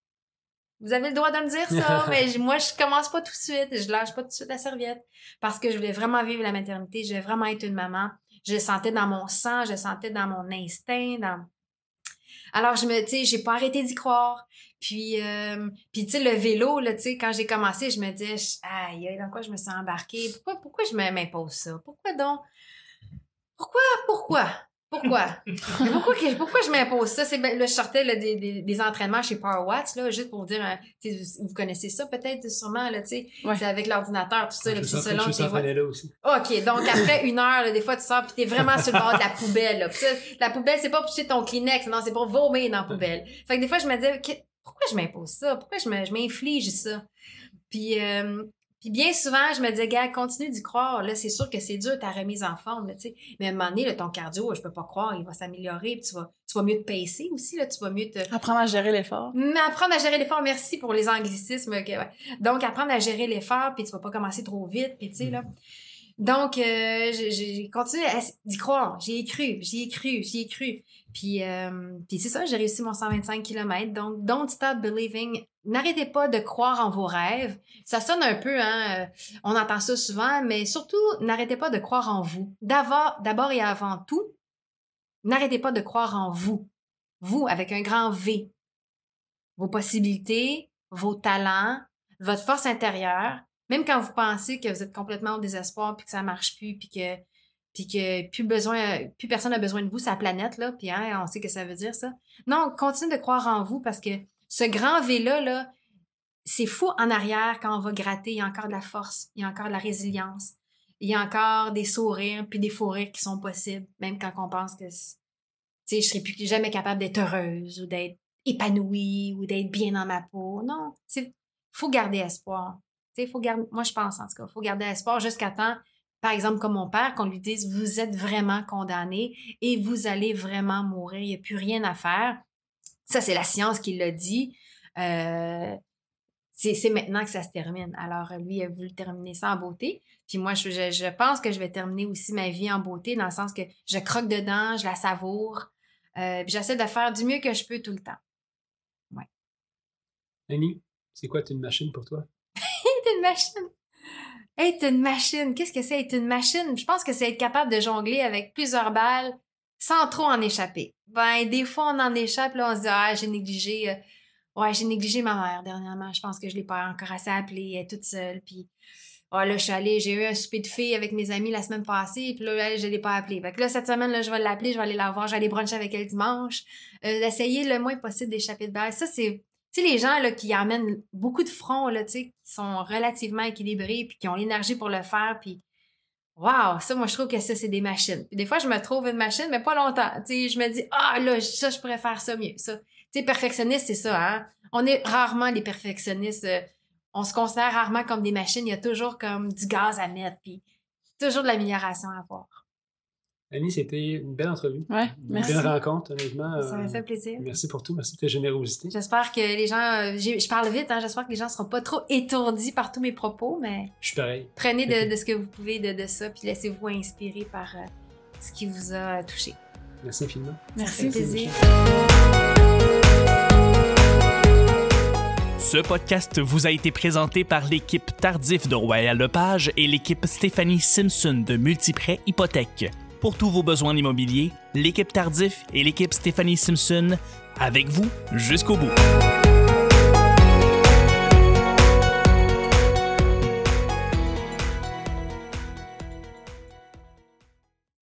vous avez le droit de me dire ça, mais moi, je commence pas tout de suite. Je lâche pas tout de suite la serviette. Parce que je voulais vraiment vivre la maternité. Je voulais vraiment être une maman. Je sentais dans mon sang, je sentais dans mon instinct, dans... Alors, je me, tu sais, j'ai pas arrêté d'y croire. Puis, euh, puis tu sais, le vélo, là, tu sais, quand j'ai commencé, je me disais, aïe, dans quoi je me suis embarquée? Pourquoi, pourquoi je m'impose ça? Pourquoi donc? Pourquoi, pourquoi? Pourquoi? pourquoi, pourquoi je m'impose ça? C'est là, je sortais des, des, entraînements chez Power Watts, là, juste pour vous dire, vous connaissez ça peut-être sûrement, là, tu sais. C'est avec l'ordinateur, tout ça, le petit selon tes là aussi. OK, donc après une heure, des fois, tu sors puis t'es vraiment sur le bord de la poubelle. Là. la poubelle, c'est pas pour jeter ton Kleenex, non, c'est pour vomir dans la poubelle. Fait que des fois, je me disais, pourquoi je m'impose ça? Pourquoi je m'inflige ça? Puis, euh, puis bien souvent, je me disais, gars, continue d'y croire. Là, c'est sûr que c'est dur ta remise en forme, tu sais. Mais à un moment donné, ton cardio, je peux pas croire, il va s'améliorer. Puis tu vas, tu vas mieux te pacer aussi, là. Tu vas mieux te. Apprendre à gérer l'effort. Mais apprendre à gérer l'effort, merci pour les anglicismes. Donc, apprendre à gérer l'effort, puis tu vas pas commencer trop vite, puis tu sais, là. Donc, euh, j'ai continué d'y croire. J'y ai cru, j'y ai cru, j'y ai cru. Puis, euh, c'est ça, j'ai réussi mon 125 km. Donc, don't stop believing n'arrêtez pas de croire en vos rêves. Ça sonne un peu, hein, euh, on entend ça souvent, mais surtout, n'arrêtez pas de croire en vous. D'abord et avant tout, n'arrêtez pas de croire en vous. Vous, avec un grand V. Vos possibilités, vos talents, votre force intérieure. Même quand vous pensez que vous êtes complètement au désespoir, puis que ça marche plus, puis que puis que plus besoin, plus personne n'a besoin de vous, sa planète, là, puis hein, on sait que ça veut dire ça. Non, continuez de croire en vous parce que ce grand V-là, là, c'est fou en arrière quand on va gratter, il y a encore de la force, il y a encore de la résilience, il y a encore des sourires puis des faux rires qui sont possibles, même quand on pense que, tu sais, je serai plus jamais capable d'être heureuse ou d'être épanouie ou d'être bien dans ma peau. Non, c'est, faut garder espoir. Faut garder, moi je pense en tout cas, faut garder espoir jusqu'à temps, par exemple comme mon père, qu'on lui dise vous êtes vraiment condamné et vous allez vraiment mourir, il n'y a plus rien à faire. Ça, c'est la science qui l'a dit. Euh, c'est maintenant que ça se termine. Alors, lui, il a voulu terminer ça en beauté. Puis moi, je, je, pense que je vais terminer aussi ma vie en beauté, dans le sens que je croque dedans, je la savoure. Euh, puis j'essaie de faire du mieux que je peux tout le temps. Ouais. Annie, c'est quoi une machine pour toi? une machine. Être une machine. Qu'est-ce que c'est être une machine? Je pense que c'est être capable de jongler avec plusieurs balles sans trop en échapper. Ben, des fois, on en échappe, là, on se dit, ah, j'ai négligé, euh, ouais, j'ai négligé ma mère dernièrement. Je pense que je l'ai pas encore assez appelée, toute seule. Puis, oh, là, je suis allée, j'ai eu un souper de filles avec mes amis la semaine passée, puis là, je l'ai pas appelée. Fait que là, cette semaine, là, je vais l'appeler, je vais aller la voir, je vais aller bruncher avec elle dimanche. Euh, d'essayer le moins possible d'échapper de balle. Ça, c'est, tu sais, les gens, là, qui amènent beaucoup de fronts, là, tu sais, sont relativement équilibrés, puis qui ont l'énergie pour le faire, puis Wow, ça, moi, je trouve que ça, c'est des machines. Puis des fois, je me trouve une machine, mais pas longtemps. Tu sais, je me dis, ah, là, ça, je pourrais faire ça mieux. Ça. Tu sais, perfectionniste, c'est ça, hein. On est rarement des perfectionnistes. Euh, on se considère rarement comme des machines. Il y a toujours comme du gaz à mettre, puis toujours de l'amélioration à avoir. Annie, c'était une belle entrevue. Ouais, merci. Une belle rencontre, honnêtement. Ça m'a fait plaisir. Merci pour tout. Merci pour ta générosité. J'espère que les gens. Euh, je parle vite, hein, j'espère que les gens ne seront pas trop étourdis par tous mes propos, mais. Je suis pareil. Prenez de, ce que vous pouvez de, de ça, puis laissez-vous inspirer par euh, ce qui vous a touché. Merci infiniment. Merci, Merci plaisir. Ce podcast vous a été présenté par l'équipe Tardif de Royal Lepage et l'équipe Stéphanie Simpson de Multiprêt Hypothèque. Pour tous vos besoins immobiliers, l'équipe Tardif et l'équipe Stéphanie Simpson avec vous jusqu'au bout.